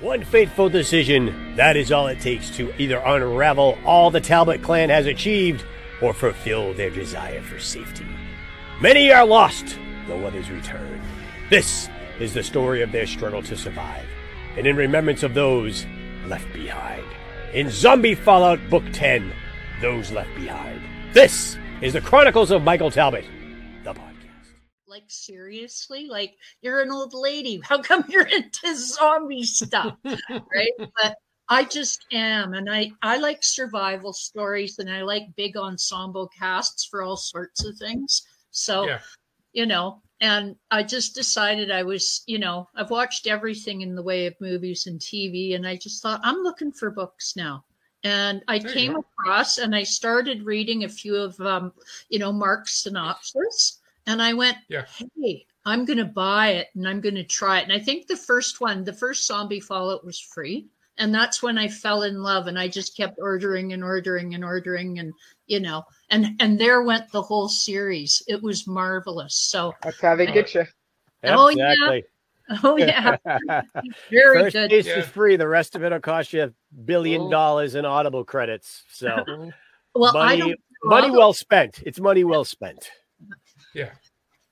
One fateful decision, that is all it takes to either unravel all the Talbot clan has achieved or fulfill their desire for safety. Many are lost, though others return. This is the story of their struggle to survive, and in remembrance of those left behind. In Zombie Fallout Book 10, Those Left Behind. This is the Chronicles of Michael Talbot. Like seriously, like you're an old lady. How come you're into zombie stuff? right? But I just am, and I I like survival stories, and I like big ensemble casts for all sorts of things. So, Yeah. you know, and I just decided I was, you know, I've watched everything in the way of movies and TV, and I just thought I'm looking for books now. And I There came across and I started reading a few of, um, you know, Mark's synopsis, and I went, Yeah. hey, I'm going to buy it and I'm going to try it. And I think the first one, the first Zombie Fallout was free. And that's when I fell in love and I just kept ordering and ordering and ordering and, you know, and, and there went the whole series. It was marvelous. So, That's how they uh, get you. Oh, yeah. oh yeah, very First good. piece Yeah. is free. The rest of it will cost you a billion Oh. dollars in Audible credits. So Well, I money, don't money well spent. It's money well spent. Yeah.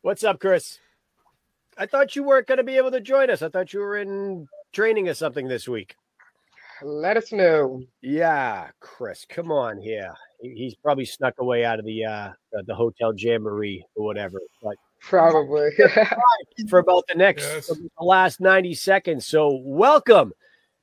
What's up, Chris? I thought you weren't going to be able to join us. I thought you were in training or something this week. Let us know. Yeah, Chris, come on here. He's probably snuck away out of the uh the, the hotel jamboree or whatever. But Probably. for about the next Yes. the last 90 seconds. So welcome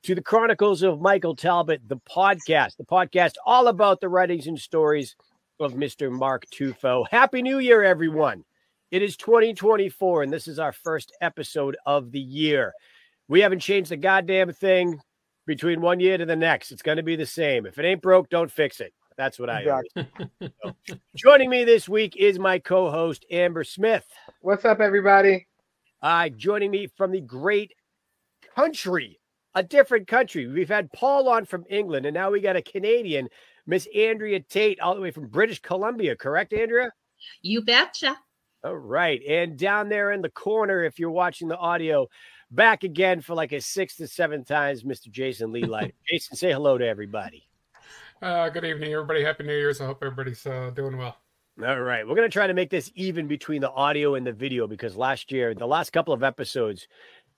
to the Chronicles of Michael Talbot, the podcast, the podcast all about the writings and stories of Mr. Mark Tufo. Happy New Year, everyone. It is 2024, and this is our first episode of the year. We haven't changed the goddamn thing between one year to the next. It's going to be the same. If it ain't broke, don't fix it. That's what I always So, Joining me this week is my co-host Amber Smith. What's up, everybody? Uh, joining me from the great country, a different country. We've had Paul on from England, and now we got a Canadian, Miss Andrea Tait, all the way from British Columbia. Correct, Andrea? You betcha. All right. And down there in the corner, if you're watching the audio, back again for like a six to seven times, Mr. Jason Leighliter. Jason, say hello to everybody. Uh, good evening, everybody. Happy New Year's. I hope everybody's uh, doing well. All right. We're going to try to make this even between the audio and the video because last year, the last couple of episodes,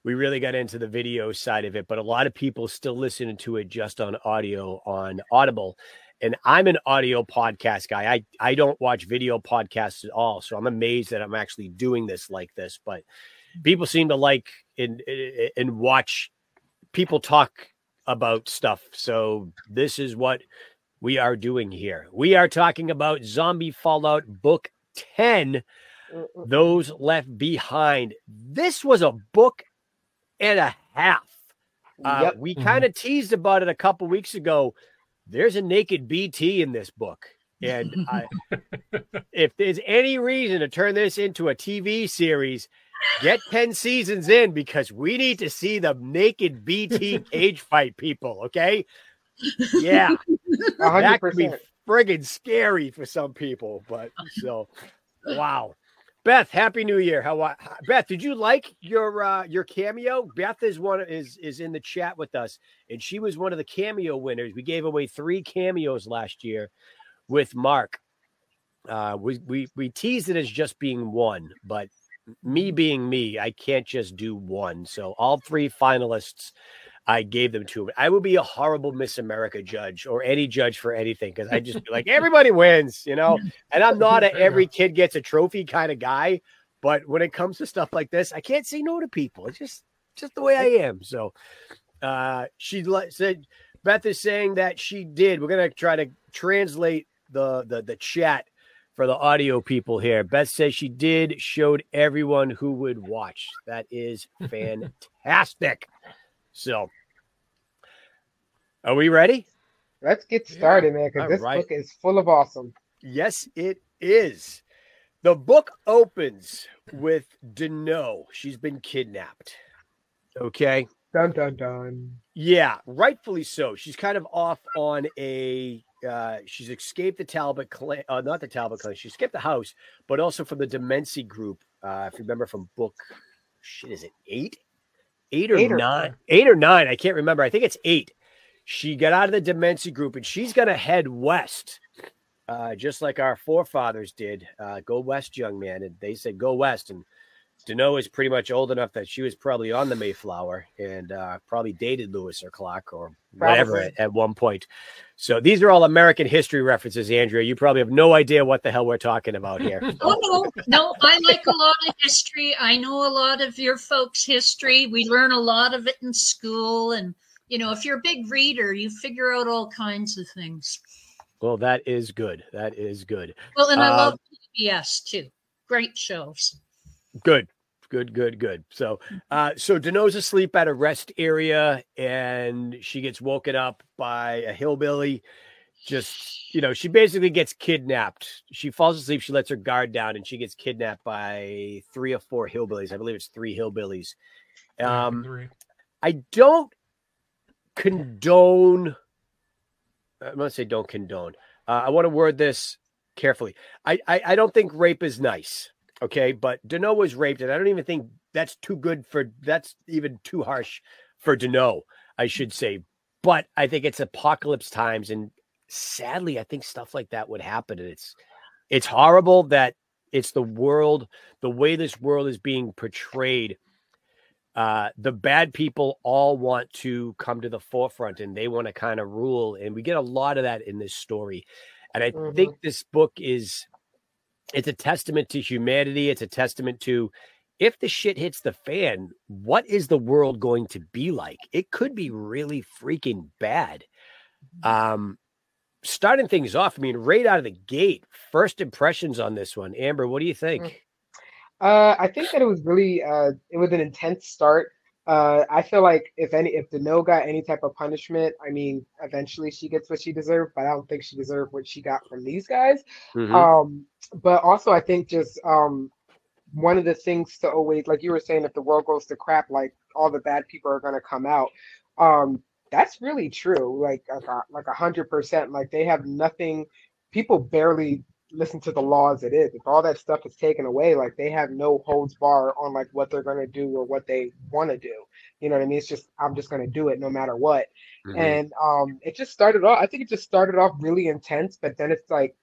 we really got into the video side of it, but a lot of people still listening to it just on audio on Audible. And I'm an audio podcast guy. I, I don't watch video podcasts at all. So I'm amazed that I'm actually doing this like this. But people seem to like and, and watch people talk about stuff. So this is what we are doing here. We are talking about Zombie Fallout Book 10 those left behind. This was a book and a half. Uh, Yep. We Mhm. kind of teased about it a couple weeks ago. There's a naked BT in this book. And I, if there's any reason to turn this into a TV series, get 10 seasons in because we need to see the naked BT cage fight people. Okay. Yeah A hundred that could be friggin' scary for some people. But so, wow. Beth, happy New Year. How Beth? Did you like your uh, your cameo? Beth is one is is in the chat with us, and she was one of the cameo winners. We gave away three cameos last year with Mark. Uh, we we we teased it as just being one, but me being me, I can't just do one. So all three finalists I gave them to him. I would be a horrible Miss America judge or any judge for anything because I just be like everybody wins, you know. And I'm not a every kid gets a trophy kind of guy, but when it comes to stuff like this, I can't say no to people. It's just just the way I am. So uh she said Beth is saying that she did. We're gonna try to translate the the the chat for the audio people here. Beth says she did showed everyone who would watch. That is fantastic. So, are we ready? Let's get Yeah. started, man, because this right. book is full of awesome. Yes, it is. The book opens with Deneaux. She's been kidnapped. Okay. Dun dun dun. Yeah, rightfully so. She's kind of off on a. Uh, she's escaped the Talbot clan, uh, not the Talbot clan. She escaped the house, but also from the Demency group. Uh, if you remember from book, shit, is it eight? Eight or Eight or nine, eight or nine. I can't remember. I think it's eight. She got out of the Demency group and she's going to head west, uh, just like our forefathers did. Uh, go west, young man. And they said go west. And Deneaux is pretty much old enough that she was probably on the Mayflower and uh, probably dated Lewis or Clark or whatever at, at one point. So these are all American history references, Andrea. You probably have no idea what the hell we're talking about here. Oh no, no, I like a lot of history. I know a lot of your folks' history. We learn a lot of it in school. And, you know, if you're a big reader, you figure out all kinds of things. well, that is good. That is good. Well, and I Um, love PBS too. Great shows. Good, good, good, good. So, uh, so Deneaux's asleep at a rest area, and she gets woken up by a hillbilly. Just you know, she basically gets kidnapped. She falls asleep. She lets her guard down, and she gets kidnapped by three or four hillbillies. I believe it's three hillbillies. Um, three. I don't condone. I'm gonna say don't condone. Uh, I want to word this carefully. I, I I don't think rape is nice. Okay, but Deneaux was raped, and I don't even think that's too good for. That's even too harsh for Deneaux. I should say, but I think it's apocalypse times, and sadly, I think stuff like that would happen. And it's it's horrible that it's the world, the way this world is being portrayed uh, the bad people all want to come to the forefront and they want to kind of rule. And we get a lot of that in this story. And I Mhm. think this book is it's a testament to humanity. It's a testament to if the shit hits the fan, what is the world going to be like? It could be really freaking bad. Um starting things off, I mean, right out of the gate, first impressions on this one. Amber, what do you think? Uh, I think that it was really uh, it was an intense start. Uh, I feel like if any if Deneaux got any type of punishment, I mean, eventually she gets what she deserved, but I don't think she deserved what she got from these guys. Mhm. Um, but also I think just um one of the things to always like you were saying, if the world goes to crap, like all the bad people are gonna come out. Um, that's really true. Like like like a hundred percent. Like they have nothing. People barely listen to the law as it is. If all that stuff is taken away, like they have no holds bar on like what they're gonna do or what they want to do. You know what I mean? It's just I'm just gonna do it no matter what. Mhm. And um, it just started off. I think it just started off really intense, but then it's like,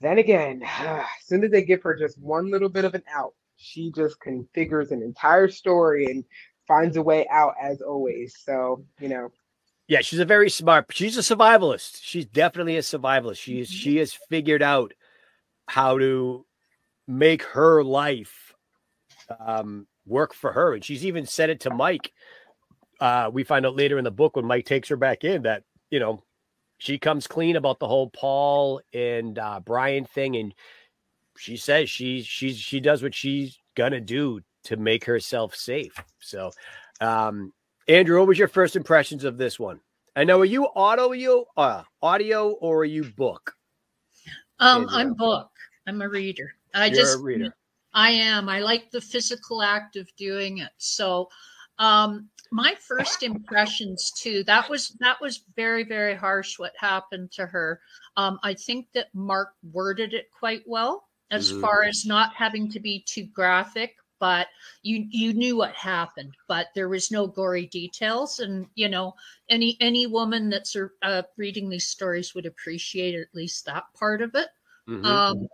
then again, as soon as they give her just one little bit of an out, she just configures an entire story and finds a way out as always. So you know, Yeah, she's a very smart. She's a survivalist. She's definitely a survivalist. She is. Mhm. She has figured out how to make her life um, work for her, and she's even said it to Mike. Uh, we find out later in the book when Mike takes her back in that you know she comes clean about the whole Paul and uh, Brian thing, and she says she she's she does what she's gonna do to make herself safe. So, um, Andrew, what was your first impressions of this one? I know, are you audio, uh, audio, or are you book? Um, Andrea. I'm book. I'm a reader. I You're just a reader. I am. I like the physical act of doing it. So um my first impressions too, that was that was very, very harsh what happened to her. Um, I think that Mark worded it quite well as Mhm. far as not having to be too graphic, but you you knew what happened, but there was no gory details. And you know, any any woman that's uh, reading these stories would appreciate at least that part of it. Mhm. Um,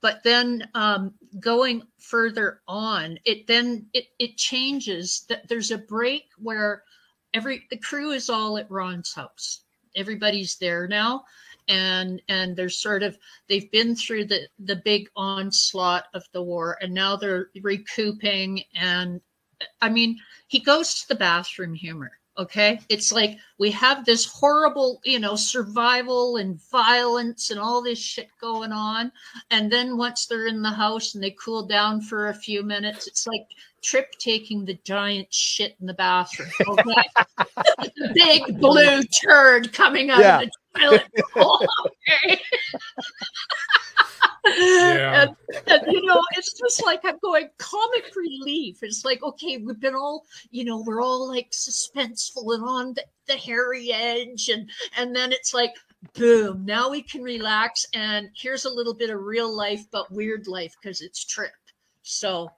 but then um, going further on, it then it it changes. That there's a break where every the crew is all at Ron's house. Everybody's there now, and and they're sort of they've been through the the big onslaught of the war, and now they're recouping. And I mean, he goes to the bathroom humor. Okay. It's like we have this horrible, you know, survival and violence and all this shit going on. And then once they're in the house and they cool down for a few minutes, it's like Trip taking the giant shit in the bathroom. Okay. Big blue turd coming out Yeah. of the toilet. bowl, okay. Yeah. And, and, you know, it's just like I'm going comic relief. It's like, okay, we've been all, you know, we're all like suspenseful and on the, the hairy edge, and and then it's like, boom, now we can relax. And here's a little bit of real life, but weird life because it's Trip. So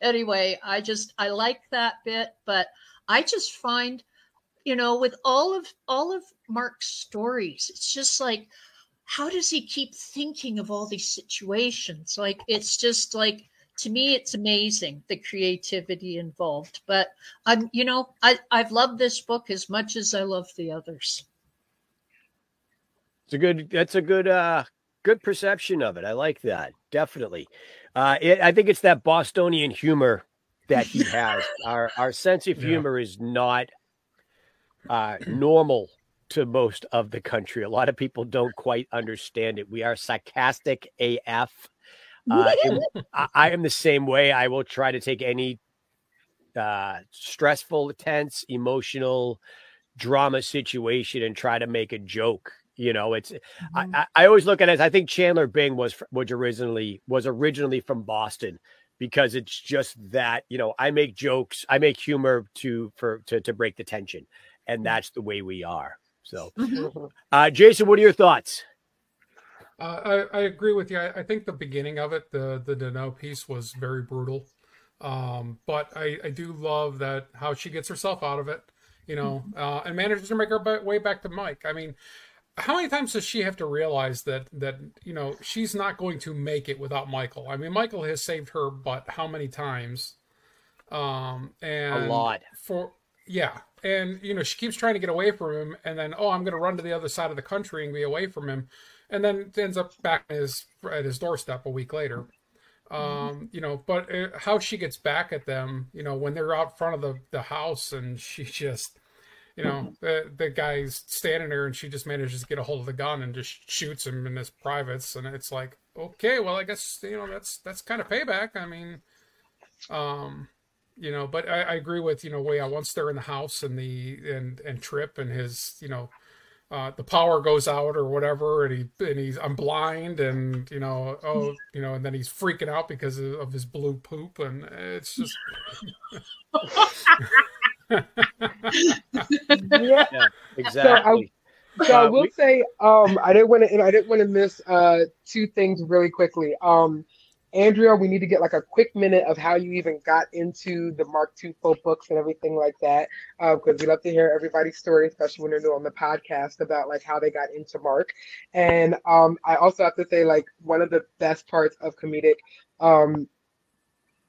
anyway, I just I like that bit, but I just find, you know, with all of all of Mark's stories, it's just like, how does he keep thinking of all these situations? Like it's just like to me, it's amazing the creativity involved. But I'm, you know, I I've loved this book as much as I love the others. It's a good. That's a good. uh Good perception of it. I like that. Definitely. Uh, it, I think it's that Bostonian humor that he has. our our sense of Yeah. humor is not uh, normal to most of the country. A lot of people don't quite understand it. We are sarcastic AF. Uh, and I, I am the same way. I will try to take any uh, stressful, tense, emotional drama situation and try to make a joke. You know, it's I, I, I always look at it as I think Chandler Bing was was originally was originally from Boston because it's just that you know I make jokes, I make humor to for to to break the tension, and that's the way we are. So, Mhm. uh, Jason, what are your thoughts? Uh, I, I agree with you. I, I think the beginning of it, the the Deneaux piece, was very brutal. Um, but I, I do love that how she gets herself out of it, you know, uh, and manages to make her way back to Mike. I mean, how many times does she have to realize that that you know she's not going to make it without Michael? I mean, Michael has saved her, but how many times? Um, and a lot. for yeah and you know she keeps trying to get away from him and then oh i'm going to run to the other side of the country and be away from him and then ends up back at his at his doorstep a week later. Um you know but uh, how she gets back at them you know when they're out front of the the house and she just you know the the guy's standing there and she just manages to get a hold of the gun and just shoots him in his privates and it's like okay well i guess you know that's that's kind of payback i mean um you know but I, I agree with you know way once they're in the house and the and and trip and his you know uh, the power goes out or whatever and he and he's i'm blind and you know oh you know and then he's freaking out because of, of his blue poop and it's just yeah. Exactly. So I Uh, will we- say, um, I didn't want to, and I didn't want to miss uh two things really quickly. Um, Andrea, we need to get like a quick minute of how you even got into the Mark Tufo books and everything like that, because we love to hear everybody's story, especially when they're new on the podcast about like how they got into Mark. And um, I also have to say, like one of the best parts of comedic um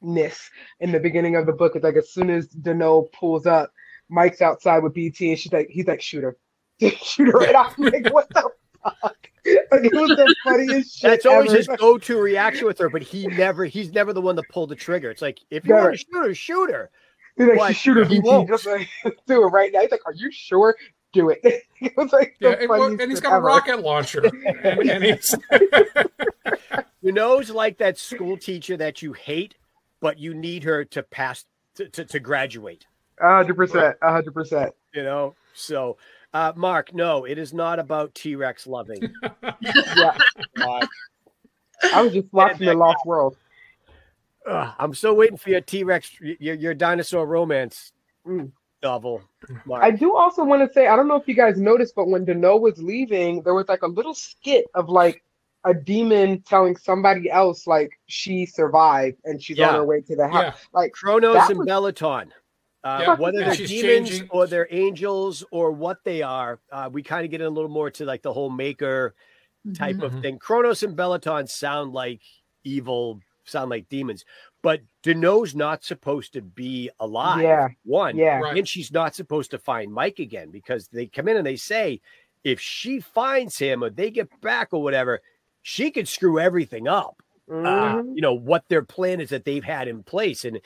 ness in the beginning of the book is like as soon as Deneaux pulls up, Mike's outside with BT, and she's like, he's like, shoot her. shoot her right off. Like, what the fuck? Like, it was the funniest shit. That's always ever. his go-to reaction with her, but he never he's never the one to pull the trigger. It's like if you Never. want to shoot her, shoot her. He's like, Why? shoot her, He won't. Just like, do it right now. He's like, are you sure? Do it. it was like yeah and, well, funniest and he's shit got a rocket launcher and, and he's You know, it's like that school teacher that you hate, but you need her to pass to, to, to graduate. Hundred percent. a hundred percent. You know, so uh, Mark, no, it is not about T Rex loving. Yeah. Uh, I was just watching the Lost World. ugh, I'm still waiting for your T Rex, your, your dinosaur romance Mm. novel. Mark. I do also want to say, I don't know if you guys noticed, but when Deneaux was leaving, there was like a little skit of like a demon telling somebody else like she survived and she's Yeah. on her way to the house. yeah Like Kronos and was- Bellaton. Uh, Yeah, whether and they're demons changing- or they're angels or what they are, uh, we kind of get in a little more to like the whole maker type Mhm. of thing. Kronos and Bellaton sound like evil, sound like demons, but Deneaux's not supposed to be alive. Yeah. One, yeah, Right. and she's not supposed to find Mike again because they come in and they say if she finds him or they get back or whatever, she could screw everything up uh, Mhm. you know what their plan is that they've had in place and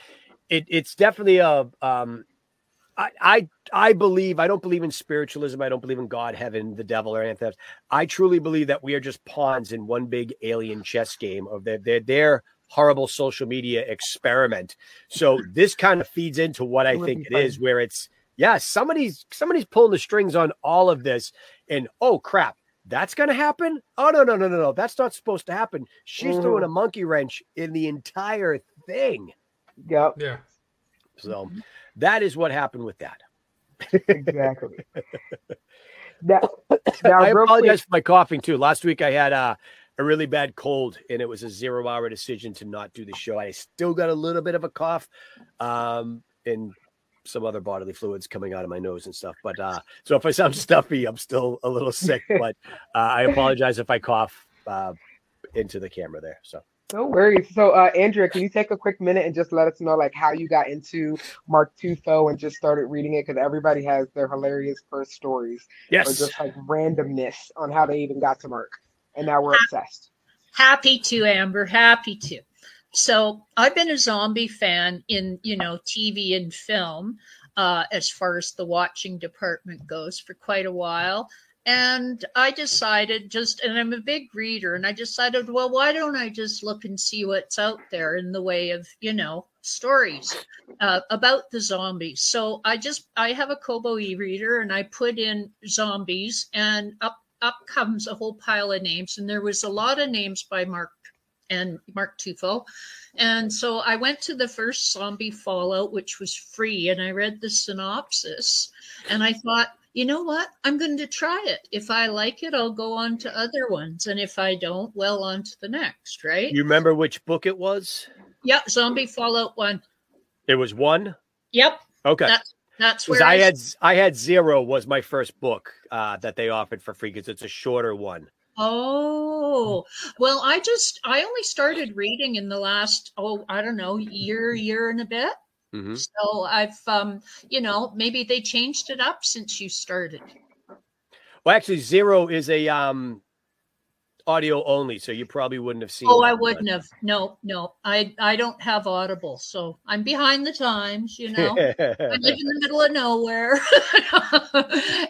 it, it's definitely a um I, I I believe I don't believe in spiritualism. I don't believe in God, heaven, the devil, or anything else. I truly believe that we are just pawns in one big alien chess game of their their, their horrible social media experiment. So this kind of feeds into what I think it is, where it's yeah, somebody's somebody's pulling the strings on all of this, and oh crap, that's gonna happen. Oh no, no, no, no, no, that's not supposed to happen. She's Mhm. throwing a monkey wrench in the entire thing. Yep, yeah So that is what happened with that. exactly. now, now I apologize quick, for my coughing too. Last week I had uh, a really bad cold, and it was a zero-hour decision to not do the show. I still got a little bit of a cough, um, and some other bodily fluids coming out of my nose and stuff. But uh, so if I sound stuffy, I'm still a little sick. But uh, I apologize if I cough uh, into the camera there. So No worries. So, uh, Andrea, can you take a quick minute and just let us know like how you got into Mark Tufo and just started reading it? Because everybody has their hilarious first stories or just like randomness on how they even got to Mark, and now we're obsessed. Happy to, Amber. Happy to. So I've been a zombie fan in, you know, TV and film, uh, as far as the watching department goes for quite a while. And I decided just, and I'm a big reader, and I decided, well, why don't I just look and see what's out there in the way of, you know, stories uh, about the zombies. So I just, I have a Kobo e-reader and I put in zombies and up, up comes a whole pile of names. And there was a lot of names by Mark and Mark Tufo. And so I went to the first zombie fallout, which was free, and I read the synopsis. And I thought, you know what? I'm going to try it. If I like it, I'll go on to other ones. And if I don't, well, on to the next, right? you remember which book it was? Yep. Zombie Fallout 1. It was one. Yep. Okay. That's that's where I had I had zero was my first book uh, that they offered for free because it's a shorter one. Oh, well, I just, I only started reading in the last, oh, I don't know, year, year and a bit. Hmm So I've, um, you know, maybe they changed it up since you started. Well, actually, zero is a um audio only, so you probably wouldn't have seen. Oh, I wouldn't have. No, no, I, I don't have Audible, so I'm behind the times. You know, I live in the middle of nowhere.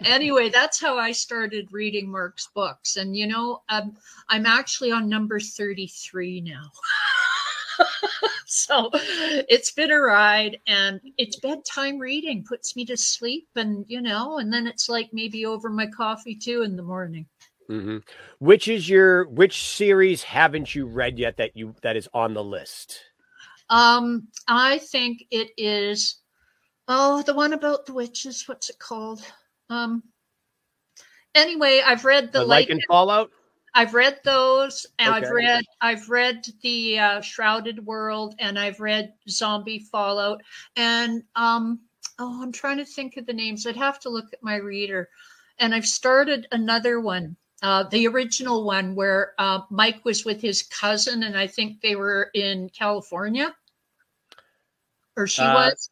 anyway, that's how I started reading Mark's books, and you know, um, I'm actually on number thirty-three now. so it's been a ride and it's bedtime reading puts me to sleep and you know and then it's like maybe over my coffee too in the morning hmm Which is your which series haven't you read yet that you that is on the list? um i think it is oh the one about the witches what's it called um anyway i've read the The Lycan Fallout. I've read those. And I've read I've read the uh, Shrouded World, and I've read Zombie Fallout, and um oh, I'm trying to think of the names. I'd have to look at my reader, and I've started another one. Uh, the original one where uh, Mike was with his cousin, and I think they were in California, or she Uh, was.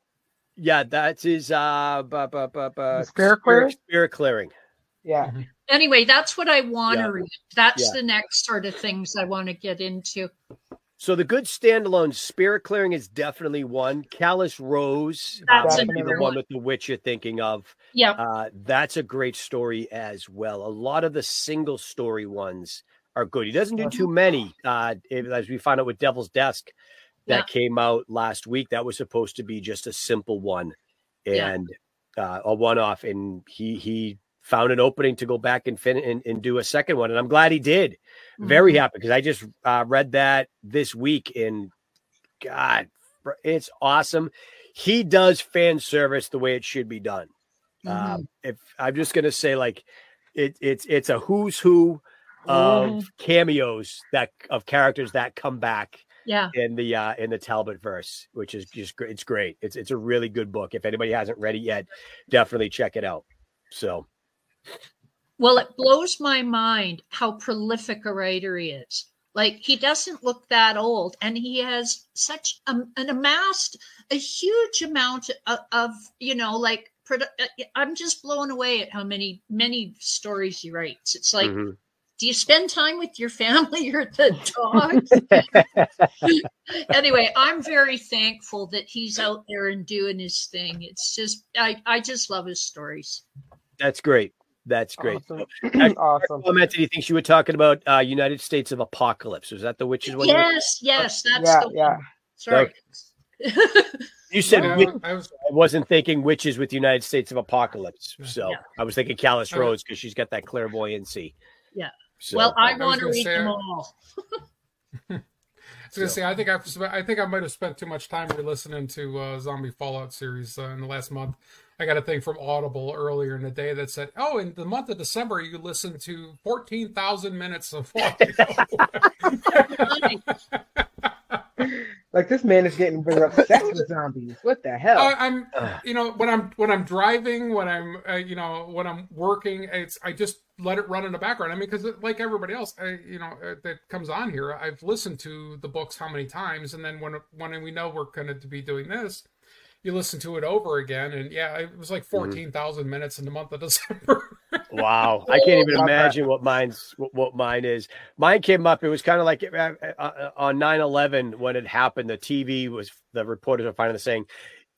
Yeah, that is uh bu- bu- bu- bu- Spirit Clearing? Spirit clearing. Yeah. Anyway, that's what I want to Yeah. read. That's Yeah. the next sort of things I want to get into. So the good standalone Spirit clearing is definitely one. Callis Rose That's uh, the one one. with the witch you're thinking of. Yeah. Uh, that's a great story as well. A lot of the single story ones are good. He doesn't do too many. Uh, as we found out with Devil's Desk, that came out last week. That was supposed to be just a simple one, Yeah. and uh, a one off. And he he found an opening to go back and fin and, and do a second one. And I'm glad he did. Very Mhm. happy because I just uh, read that this week, and God, it's awesome. He does fan service the way it should be done. Um, if I'm just gonna say, like, it, it's it's a who's who of Mm-hmm. cameos that of characters that come back yeah. in the uh in the Talbot verse, which is just great. It's great. It's it's a really good book. If anybody hasn't read it yet, definitely check it out. So Well, it blows my mind how prolific a writer he is. Like he doesn't look that old, and he has such um, an amassed a huge amount of, of you know, like uh, I'm just blown away at how many many stories he writes. It's like, mhm. do you spend time with your family or the dogs? anyway, I'm very thankful that he's out there and doing his thing. It's just I I just love his stories. that's great. That's great. Awesome. Actually, awesome. Commented he thinks you were talking about uh United States of Apocalypse. Was that the witches one? you Yes, yes, that's Yeah, the yeah. one. Sorry. You said Yeah, witch- I was I wasn't thinking witches with United States of Apocalypse. So Yeah. I was thinking Callis Okay. Rose because she's got that clairvoyancy. Yeah. So, well, I I want to read say- them all. I was gonna say I think I've I think I might have spent too much time re-listening to uh, Zombie Fallout series uh, in the last month. I got a thing from Audible earlier in the day that said, "Oh, in the month of December, you listen to fourteen thousand minutes of audio." Like this man is getting very obsessed with zombies. What the hell? Uh, I'm, Ugh. you know, when I'm when I'm driving, when I'm, uh, you know, when I'm working, it's I just let it run in the background. I mean, because like everybody else, I, you know, uh, that comes on here, I've listened to the books how many times, and then when when we know we're going to be doing this, you listen to it over again, and yeah, it was like Mm-hmm. fourteen thousand minutes in the month of December. Wow, I can't even imagine what mine's what, what mine is. Mine came up. It was kind of like uh, uh, on 9-11 when it happened. The TV was the reporters were finally saying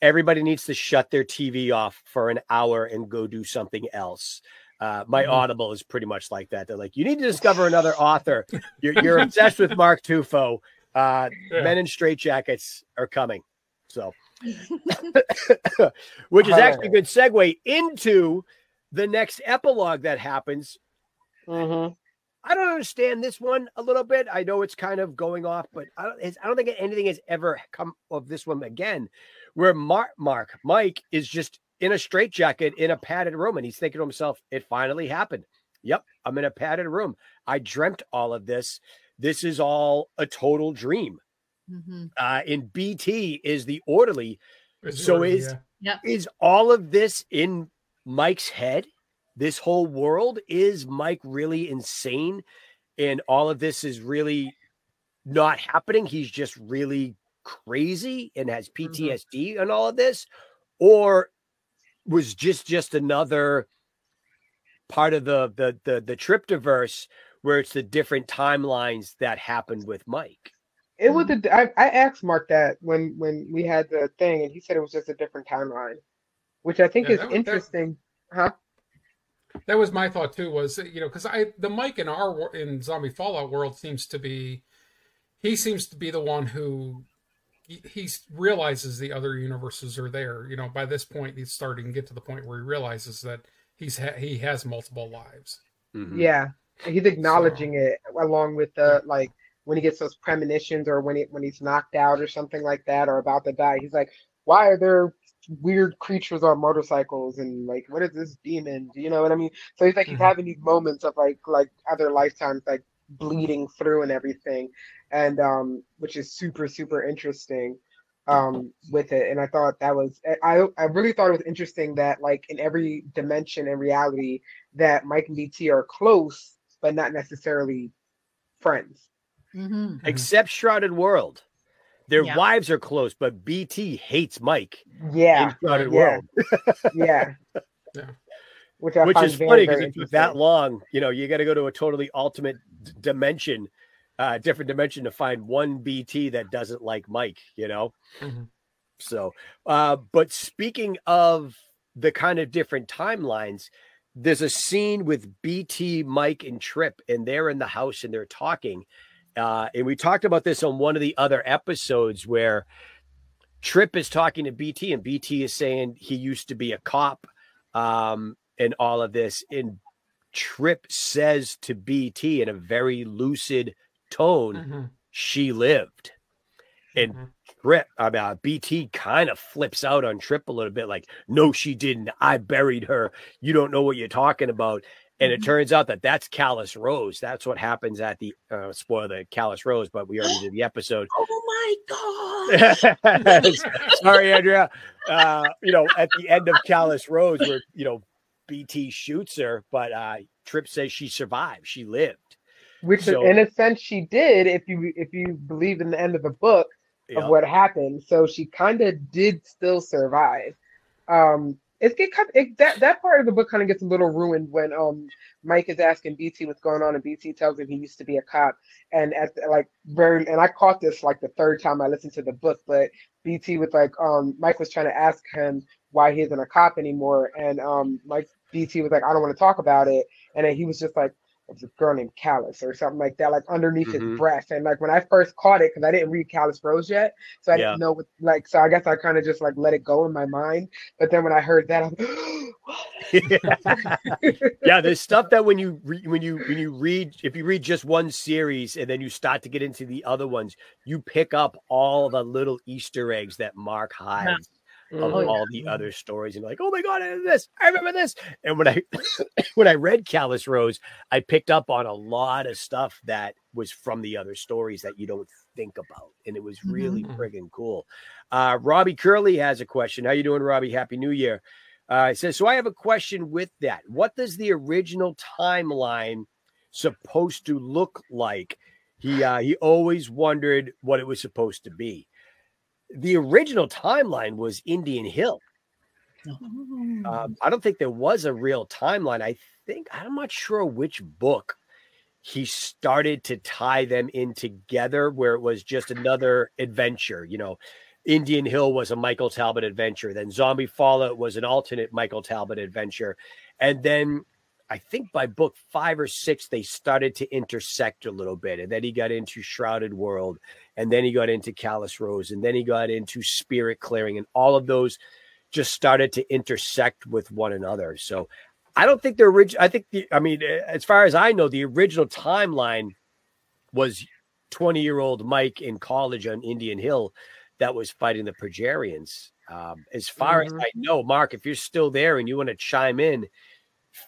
everybody needs to shut their TV off for an hour and go do something else. Uh, my Mhm. Audible is pretty much like that. They're like, you need to discover another author. You're, you're obsessed with Mark Tufo. Uh, Yeah. Men in straitjackets are coming. So, which is actually a good segue into the next epilogue that happens. hmm I don't understand this one a little bit. I know it's kind of going off, but I don't, I don't think anything has ever come of this one again, where Mark, Mark, Mike is just in a straitjacket in a padded room, and he's thinking to himself, "It finally happened. Yep, I'm in a padded room. I dreamt all of this. This is all a total dream." Mhm. Uh, in BT is the orderly. It's So really, is- yeah. Is all of this in Mike's head? This whole world is Mike really insane, and all of this is really not happening. He's just really crazy and has PTSD and all of this, or was just just another part of the the the the Triptiverse where it's the different timelines that happened with Mike. It was a. I, I asked Mark that when when we had the thing, and he said it was just a different timeline, which I think Yeah, is that was- that- interesting. Huh? that was my thought too was you know because i the mike in our in zombie fallout world seems to be he seems to be the one who he, he realizes the other universes are there you know by this point he's starting to get to the point where he realizes that he's ha- he has multiple lives Mhm. Yeah, he's acknowledging it along with the like when he gets those premonitions or when he when he's knocked out or something like that or about to die. He's like, why are there weird creatures on motorcycles and like what is this demon? Do you know what I mean? So he's like he's Mhm. having these moments of like like other lifetimes like bleeding through and everything, and um which is super super interesting um with it and i thought that was i i really thought it was interesting that like in every dimension and reality that mike and bt are close but not necessarily friends Mhm. Except Shrouded World. Their Yeah. wives are close, but BT hates Mike yeah in Shrouded yeah. World. yeah Yeah. which I which find is very, funny because it took that long. You know, you got to go to a totally ultimate d- dimension, uh, different dimension to find one BT that doesn't like Mike. You know, Mhm. so. Uh, but speaking of the kind of different timelines, there's a scene with BT, Mike, and Trip, and they're in the house and they're talking. Uh, and we talked about this on one of the other episodes where Trip is talking to BT, and BT is saying he used to be a cop um, and all of this. And Trip says to BT in a very lucid tone, Mhm. she lived. And Mhm. Trip, I mean, uh, BT kind of flips out on Trip a little bit, like, no, she didn't. I buried her. You don't know what you're talking about. And it Mhm. turns out that that's Callis Rose. That's what happens at the uh, spoil the Callis Rose, but we already did the episode. Oh my god! Sorry, Andrea. Uh, you know, at the end of Callis Rose, where you know BT shoots her, but uh Trip says she survived. She lived. which so- in a sense she did if you if you believe in the end of the book Yeah. of what happened. So she kind of did still survive. Um, it get kind it, that that part of the book kind of gets a little ruined when um Mike is asking BT what's going on, and BT tells him he used to be a cop, and at like very and I caught this like the third time I listened to the book, but BT was like um Mike was trying to ask him why he isn't a cop anymore, and um Mike BT was like I don't want to talk about it, and then he was just like it's a girl named Callis or something like that, like underneath Mhm. his breath. And like when I first caught it, because I didn't read Callis Rose yet, so I Yeah. didn't know what like so I guess I kind of just like let it go in my mind. But then when I heard that, I'm yeah, there's stuff that when you re- when you when you read if you read just one series and then you start to get into the other ones, you pick up all the little Easter eggs that Mark hides of Oh, all the other stories, and like, oh my god, I this, I remember this. And when I when I read Callis Rose, I picked up on a lot of stuff that was from the other stories that you don't think about, and it was really Mhm. friggin' cool. Uh, Robbie Curley has a question. How you doing, Robbie? Happy New Year. Uh, it says, so I have a question with that. What does the original timeline supposed to look like? He uh, he always wondered what it was supposed to be. The original timeline was Indian Hill. Oh. Um, I don't think there was a real timeline. I think I'm not sure which book he started to tie them in together, where it was just another adventure. You know, Indian Hill was a Michael Talbot adventure, then Zombie Fallout was an alternate Michael Talbot adventure, and then I think by book five or six they started to intersect a little bit, and then he got into Shrouded World, and then he got into Callis Rose, and then he got into Spirit Clearing, and all of those just started to intersect with one another. So I don't think the original, I think the, I mean, as far as I know, the original timeline was 20 year old Mike in college on Indian Hill that was fighting the Progerians. Um, as far as Mhm. I know, Mark, if you're still there and you want to chime in,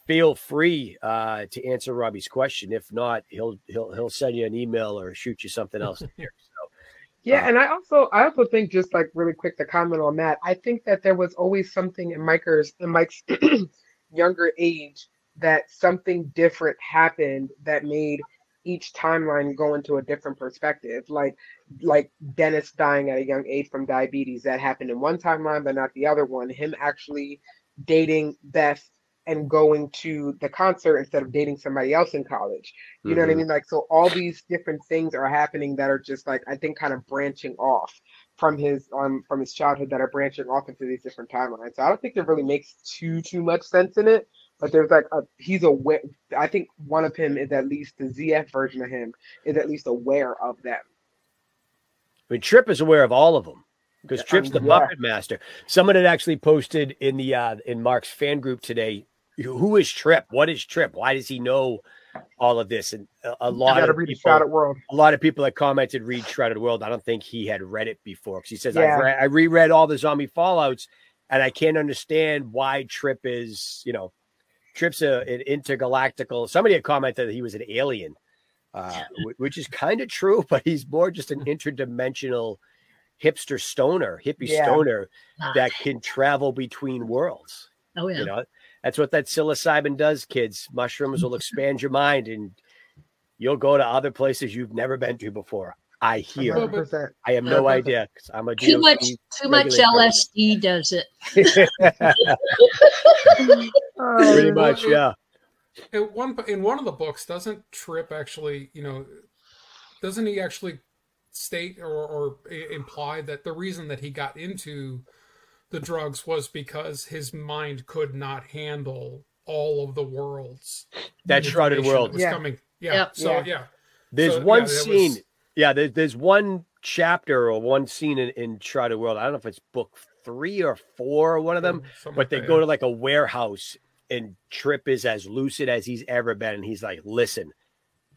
feel free uh, to answer Robbie's question. If not, he'll he'll he'll send you an email or shoot you something else. here. So, Yeah, Uh, and I also I also think just like really quick to comment on that, I think that there was always something in Mike's in Mike's younger age that something different happened that made each timeline go into a different perspective. Like like Dennis dying at a young age from diabetes that happened in one timeline but not the other one. Him actually dating Beth and going to the concert instead of dating somebody else in college. You know what I Mhm. mean? Like, so all these different things are happening that are just like I think kind of branching off from his um from his childhood that are branching off into these different timelines. So I don't think it really makes too too much sense in it. But there's like a he's aware. I think one of him is at least the ZF version of him is at least aware of them. I mean, Trip is aware of all of them because Trip's the yeah. Muppet Master. Someone had actually posted in the uh, in Mark's fan group today, who is Trip? What is Trip? Why does he know all of this? And a, a lot of read people, Shrouded World. a lot of people that commented read Shrouded World. I don't think he had read it before because he says Yeah. I've I reread all the zombie fallouts and I can't understand why Trip is you know Trip's a, an intergalactical. Somebody had commented that he was an alien, uh, wh- which is kind of true, but he's more just an interdimensional hipster stoner, hippie Yeah. stoner that can travel between worlds. oh yeah. You know, that's what that psilocybin does, kids. Mushrooms will expand your mind and you'll go to other places you've never been to before. I hear. 100%. I have no idea because I'm a Too DOT much too much regulator. LSD does it. Pretty Oh, much, yeah. In one in one of the books, doesn't Trip actually, you know, doesn't he actually state or, or imply that the reason that he got into the drugs was because his mind could not handle all of the worlds. That shrouded world. that was Yeah. coming. Yeah. Yep. So Yeah. yeah. There's So, one yeah, scene. was- Yeah, there's there's one chapter or one scene in, in Shrouded World. I don't know if it's book three or four or one of them, something but they that, go to like a warehouse and Trip is as lucid as he's ever been. And he's like, listen,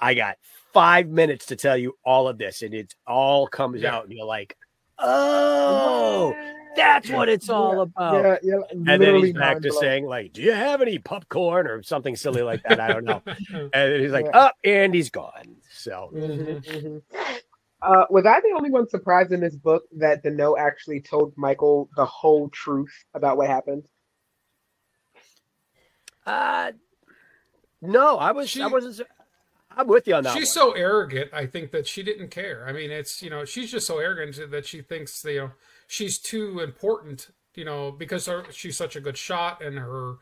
I got five minutes to tell you all of this. And it all comes Yeah. out. And you're like, oh, that's what it's all about. Yeah, yeah, And then he's back to mind-blowing. saying, like, do you have any popcorn or something silly like that? I don't know. and then he's like, Yeah. up, and he's gone. So Mhm, mhm. Uh, was I the only one surprised in this book that Deneaux actually told Michael the whole truth about what happened? Uh no, I was I wasn't I'm with you on that. she's one. so arrogant i think that she didn't care i mean it's you know she's just so arrogant that she thinks you know she's too important you know because her, she's such a good shot and her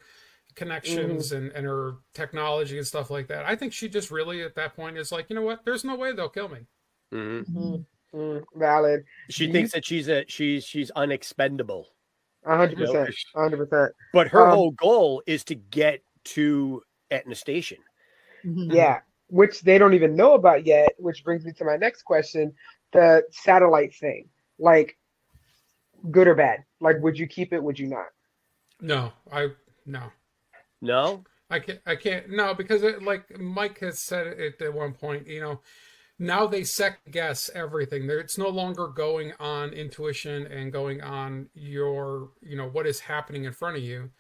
connections and, and her technology and stuff like that i think she just really at that point is like you know what there's no way they'll kill me Mhm. Mm, valid. She Do thinks that she's a she's she's unexpendable. hundred percent. Hundred percent. But her Um, whole goal is to get to Etna Station. Mhm. Yeah. Which they don't even know about yet, which brings me to my next question. The satellite thing. Like good or bad? Like would you keep it, would you not? no i no No? I can't. I can't. No, because it, like Mike has said it at one point, you know, now they second guess everything. There, it's no longer going on intuition and going on your, you know, what is happening in front of you.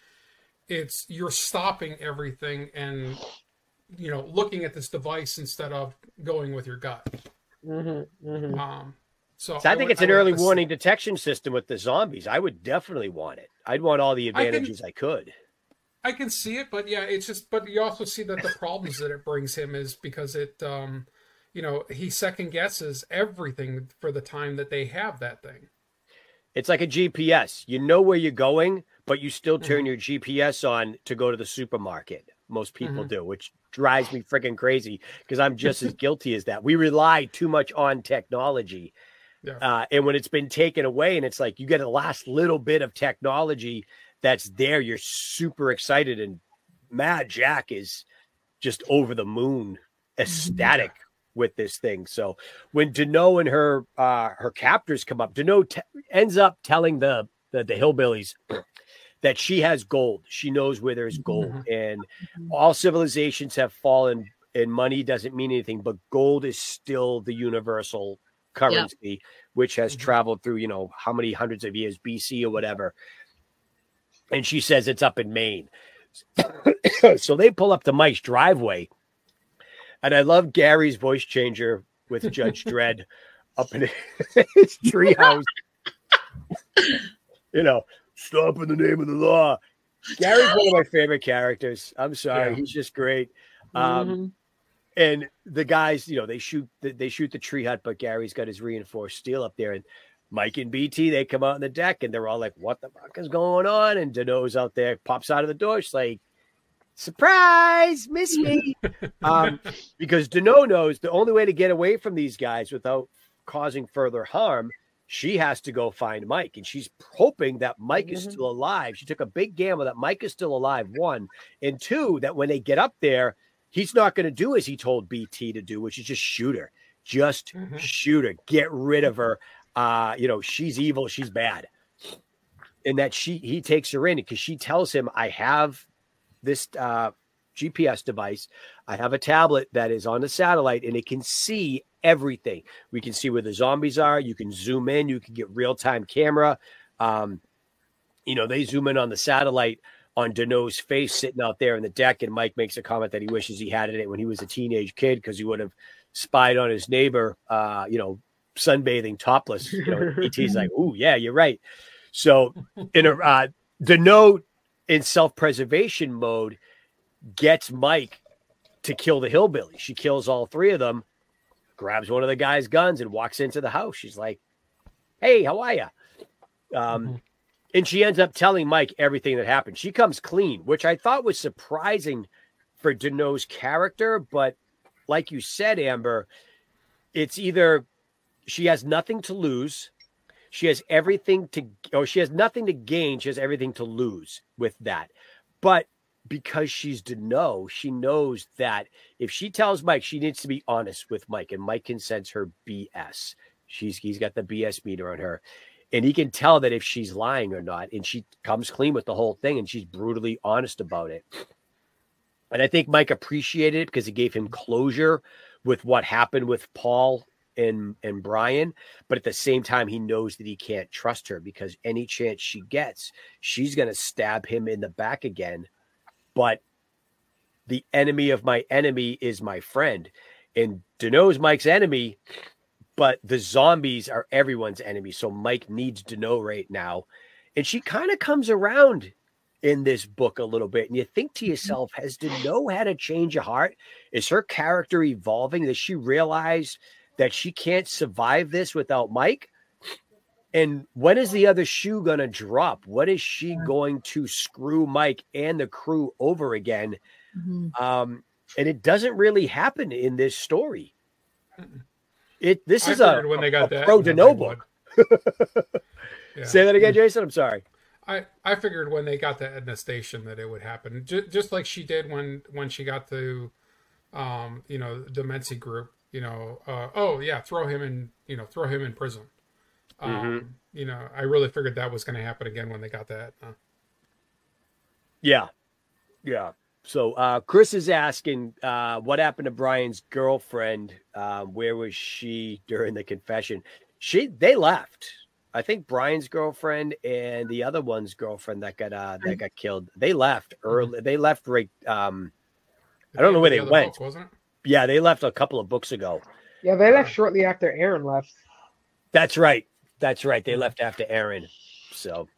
It's you're stopping everything and, you know, looking at this device instead of going with your gut. Mm-hmm, mm-hmm. Um, so, So I think would- it's an early to see- warning detection system with the zombies. I would definitely want it. I'd want all the I can- advantages I, could. I can see it, but yeah, it's just. But you also see that the problems that it brings him is because it, um, you know, he second guesses everything for the time that they have that thing. It's like a GPS. You know where you're going, but you still Mm-hmm. turn your GPS on to go to the supermarket. Most people Mhm. do, which drives me freaking crazy because I'm just as guilty as that. We rely too much on technology. Yeah. Uh, and when it's been taken away, and it's like you get the last little bit of technology that's there, you're super excited. And Mad Jack is just over the moon, ecstatic with this thing. So when Deneaux and her uh, her captors come up, Deneaux t- ends up telling the, the the hillbillies that she has gold. She knows where there's gold, and all civilizations have fallen, and money doesn't mean anything, but gold is still the universal currency, which has Mhm. traveled through you know how many hundreds of years BC or whatever. And she says it's up in Maine. so they pull up to Mike's driveway. And I love Gary's voice changer with Judge Dredd up in his treehouse. you know, stop in the name of the law. Gary's one of my favorite characters. I'm sorry, Yeah. he's just great. Um, Mhm. And the guys, you know, they shoot the, they shoot the tree hut, but Gary's got his reinforced steel up there, and Mike and BT they come out on the deck, and they're all like, "What the fuck is going on?" And Deneaux's out there, pops out of the door, she's like, "Surprise, miss me," um, because Deneaux knows the only way to get away from these guys without causing further harm. She has to go find Mike, and she's hoping that Mike is Mhm. still alive. She took a big gamble that Mike is still alive. One and two, that when they get up there, he's not going to do as he told BT to do, which is just shoot her, just Mhm. shoot her, get rid of her. Uh, you know, she's evil, she's bad, and that she he takes her in because she tells him, "I have this uh, GPS device, I have a tablet that is on the satellite, and it can see everything. We can see where the zombies are. You can zoom in, you can get real time camera. Um, you know, they zoom in on the satellite." On Deneaux's face sitting out there in the deck, and Mike makes a comment that he wishes he had it when he was a teenage kid because he would have spied on his neighbor, uh, you know, sunbathing topless. You know, BT's like, "Ooh, yeah, you're right." So, in a uh, Deneaux in self-preservation mode gets Mike to kill the hillbilly. She kills all three of them, grabs one of the guy's guns, and walks into the house. She's like, "Hey, how are you?" Um, Mhm. And she ends up telling Mike everything that happened. She comes clean, which I thought was surprising for Deneaux's character. But like you said, Amber, it's either she has nothing to lose, she has everything to, or she has nothing to gain, she has everything to lose with that. But because she's Deneaux, she knows that if she tells Mike, she needs to be honest with Mike, and Mike can sense her BS. She's he's got the BS meter on her and he can tell that if she's lying or not and she comes clean with the whole thing and she's brutally honest about it. And i think mike appreciated it because it gave him closure with what happened with paul and and brian. But at the same time he knows that he can't trust her because any chance she gets she's going to stab him in the back again. But the enemy of my enemy is my friend. And Deneaux's mike's enemy but the zombies are everyone's enemy. So Mike needs to know right now. And she kind of comes around in this book a little bit. And you think to yourself, has to know how to change a heart? Is her character evolving? Does she realize that she can't survive this without Mike? And when is the other shoe going to drop? What is she going to screw Mike and the crew over again? Mhm. Um, and it doesn't really happen in this story. It this I is a, when they got a that pro that they book. would. Yeah. Say that again, Jason. I'm sorry. I, I figured when they got to Edna Station that it would happen, just, just like she did when when she got to, um, you know, the Mency group. You know, uh, oh yeah, throw him in, you know, throw him in prison. Um, Mhm. You know, I really figured that was going to happen again when they got that. Yeah, yeah. So uh, Chris is asking, uh, what happened to Brian's girlfriend? Uh, where was she during the confession? She they left. I think Brian's girlfriend and the other one's girlfriend that got uh, that got killed. They left early. They left right. Um, I don't know where the they other went. book, wasn't it? yeah, they left a couple of books ago. Yeah, they left shortly after Aaron left. That's right. That's right. They left after Aaron. So,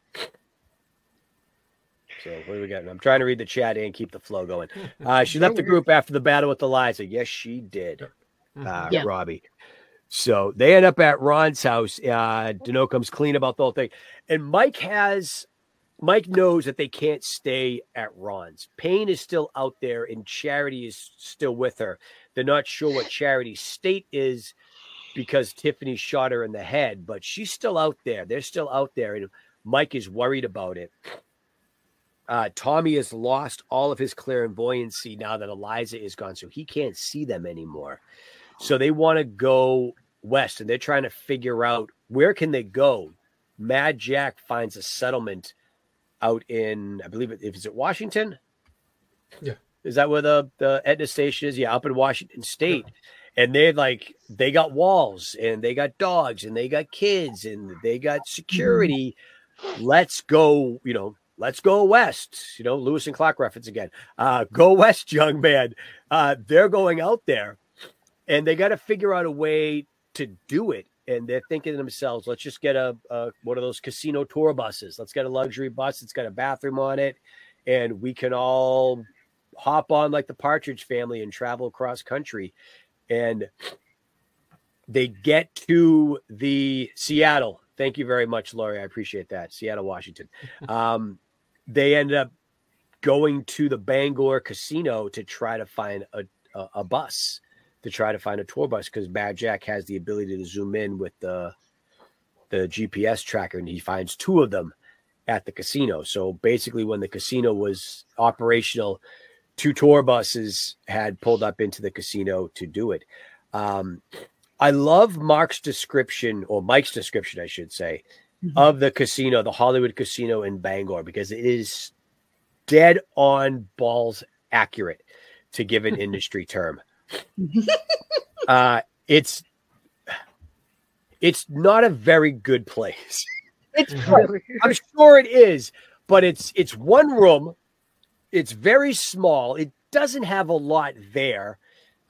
so what do we got? I'm trying to read the chat and keep the flow going. Uh, she left the group after the battle with Eliza. Yes, she did. Uh, Yeah. Robbie. So they end up at Ron's house. Uh, Dano comes clean about the whole thing, and Mike has. Mike knows that they can't stay at Ron's. Payne is still out there, and Charity is still with her. They're not sure what Charity's state is because Tiffany shot her in the head, but she's still out there. They're still out there, and Mike is worried about it. Uh, Tommy has lost all of his clairvoyancy now that Eliza is gone, so he can't see them anymore. So they want to go west, and they're trying to figure out where can they go. Mad Jack finds a settlement out in, I believe if it is it Washington. Yeah. is that where the the Etna station is? Yeah, up in Washington State and they're like they got walls and they got dogs and they got kids and they got security let's go you know let's go west you know lewis and clark reference again. Uh go west young man. Uh they're going out there and they got to figure out a way to do it and they're thinking to themselves let's just get a, a one of those casino tour buses. Let's get a luxury bus it's got a bathroom on it and we can all hop on like the partridge family and travel across country. And they get to the Seattle. Thank you very much, Laurie. I appreciate that. Seattle, Washington. Um, they end up going to the Bangor casino to try to find a, a, a bus, to try to find a tour bus because Mad Jack has the ability to zoom in with the the GPS tracker, and he finds two of them at the casino. So basically, when the casino was operational, two tour buses had pulled up into the casino to do it. Um, I love Mark's description, or Mike's description, I should say, Mhm. of the casino, the Hollywood casino in Bangor, because it is dead on balls accurate to give an industry term. Uh, it's it's not a very good place. It's? I'm sure it is, but it's it's one room. It's very small. It doesn't have a lot there.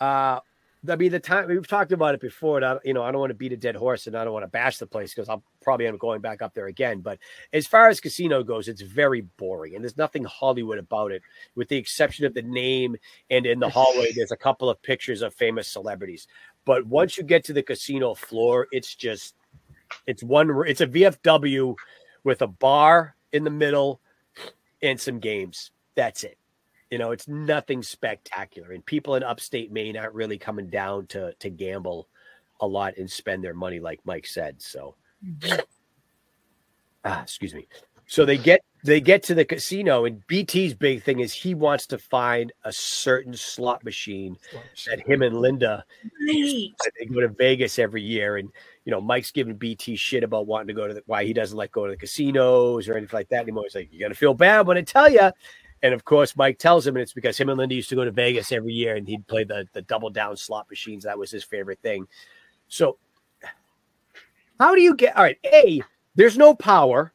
Uh, I mean, the time we've talked about it before, and I, you know, I don't want to beat a dead horse, and I don't want to bash the place because I'll probably end up going back up there again. But as far as casino goes, it's very boring, and there's nothing Hollywood about it, with the exception of the name. And in the hallway, there's a couple of pictures of famous celebrities. But once you get to the casino floor, it's just it's one it's a VFW with a bar in the middle and some games. That's it. You know, it's nothing spectacular. And people in upstate Maine aren't really coming down to to gamble a lot and spend their money like Mike said. So ah, excuse me. So they get they get to the casino and BT's big thing is he wants to find a certain slot machine that him and Linda Right. they go to Vegas every year, and you know Mike's giving BT shit about wanting to go to the, why he doesn't like going to the casinos or anything like that anymore. He's like, "You're gonna feel bad when I tell you." And of course, Mike tells him, and it's because him and Linda used to go to Vegas every year, and he'd play the the double down slot machines. That was his favorite thing. So, how do you get? All right, a there's no power.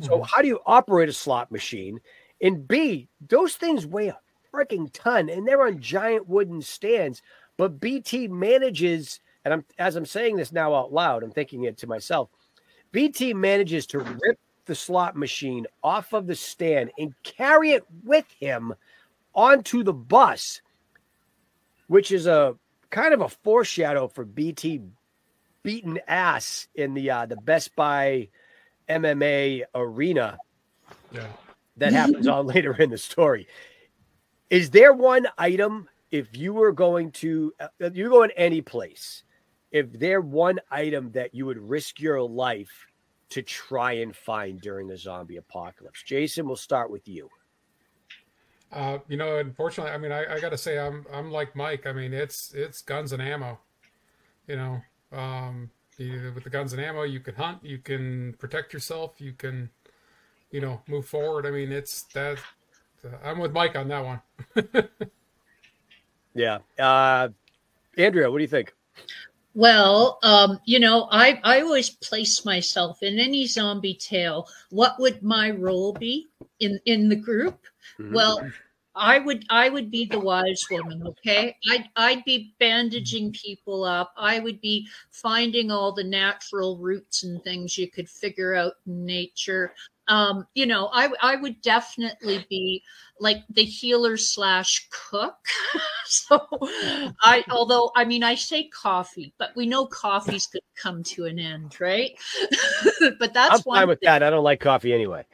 So how do you operate a slot machine? And B, those things weigh a freaking ton, and they're on giant wooden stands. But BT manages, and I'm as I'm saying this now out loud, I'm thinking it to myself. BT manages to rip the slot machine off of the stand and carry it with him onto the bus, which is a kind of a foreshadow for BT beaten ass in the uh, the Best Buy MMA arena Yeah. that happens on later in the story. Is there one item if you were going to uh, you go in any place, if there one item that you would risk your life to try and find during the zombie apocalypse? Jason, we'll start with you. Uh, you know, unfortunately, I mean, I, I got to say, I'm I'm like Mike. I mean, it's it's guns and ammo. You know, um, you, with the guns and ammo, you can hunt, you can protect yourself, you can, you know, move forward. I mean, it's that. I'm with Mike on that one. Yeah. Uh Andrea, what do you think? Well, um, you know, I, I always place myself in any zombie tale. What would my role be in, in the group? Mhm. Well, I would I would be the wise woman, okay? I'd I'd be bandaging people up. I would be finding all the natural roots and things you could figure out in nature. Um, you know, I I would definitely be like the healer slash cook. so I although I mean I say coffee, but we know coffee's gonna come to an end, right? but that's I'm fine with that. I don't like coffee anyway.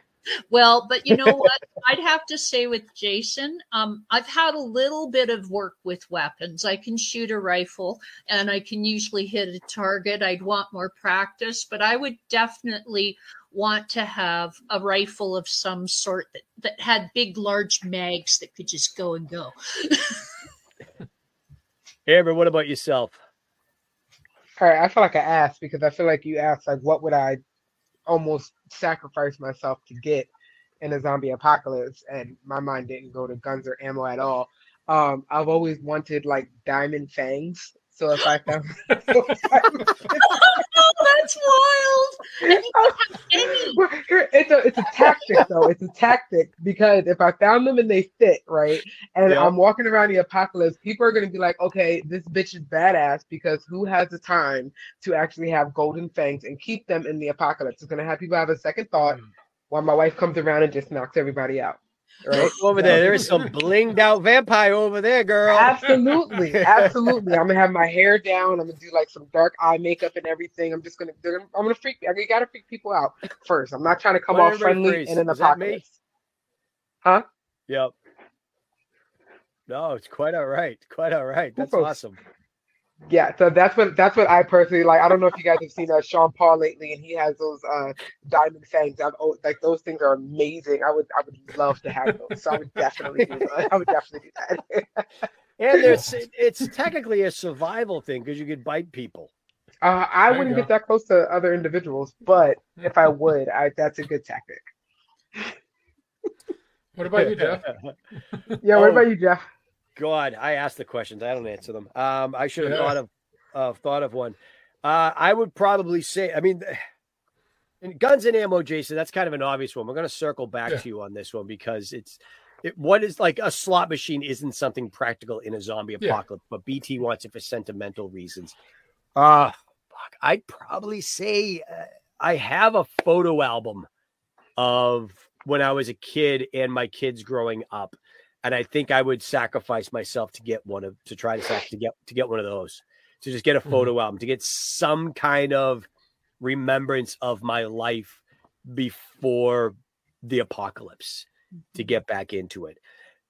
Well, but you know what? I'd have to say with Jason, um, I've had a little bit of work with weapons. I can shoot a rifle and I can usually hit a target. I'd want more practice, but I would definitely want to have a rifle of some sort that, that had big, large mags that could just go and go. Amber, what about yourself? All right, I feel like I asked because I feel like you asked like what would I almost sacrifice myself to get in a zombie apocalypse, and my mind didn't go to guns or ammo at all. Um, I've always wanted like diamond fangs. So if I found, oh, that's wild. It's a it's a tactic though. It's a tactic because if I found them and they fit right, and I'm walking around the apocalypse, people are gonna be like, okay, this bitch is badass because who has the time to actually have golden fangs and keep them in the apocalypse? It's gonna have people have a second thought mm. while my wife comes around and just knocks everybody out. Right over there, there's some blinged out vampire over there, girl. Absolutely, absolutely. I'm gonna have my hair down. I'm gonna do like some dark eye makeup and everything. I'm just gonna, gonna I'm gonna freak. I gotta freak people out first. I'm not trying to come off friendly and in the pocket. Huh? Yep. No, it's quite all right. Quite all right. That's awesome yeah, so that's what that's what I personally like. I don't know if you guys have seen uh, Sean Paul lately, and he has those uh, diamond fangs. I've, oh, like those things are amazing. I would I would love to have those. So I would definitely do that. I would definitely do that. and there's it's technically a survival thing because you could bite people. Uh, I there wouldn't get that close to other individuals, but if I would, I that's a good tactic. What about you, Jeff? yeah, what oh. about you, Jeff? God, I asked the questions. I don't answer them. Um, I should have yeah. thought of uh, thought of one. Uh, I would probably say, I mean, in guns and ammo, Jason. That's kind of an obvious one. We're going to circle back yeah. to you on this one because it's it, what is like a slot machine isn't something practical in a zombie apocalypse, yeah. but BT wants it for sentimental reasons. Uh I'd probably say uh, I have a photo album of when I was a kid and my kids growing up and I think I would sacrifice myself to get one of to try to to get to get one of those to just get a mm-hmm. photo mm-hmm. album to get some kind of remembrance of my life before the apocalypse to mm-hmm. get back into it.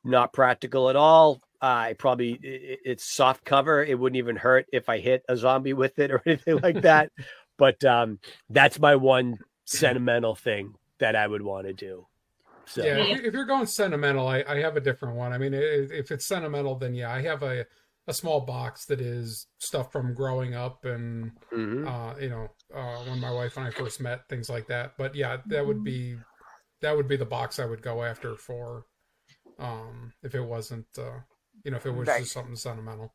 Not practical at all. I probably it, it's soft cover. It wouldn't even hurt if I hit a zombie with it or anything like that. but um, that's my one sentimental thing that I would want to do. So. Yeah, if you're going sentimental, I, I have a different one. I mean, if it's sentimental, then yeah, I have a a small box that is stuff from growing up and mm-hmm. uh, you know uh, when my wife and I first met, things like that. But yeah, that would be that would be the box I would go after for um, if it wasn't uh, you know if it was right. just something sentimental.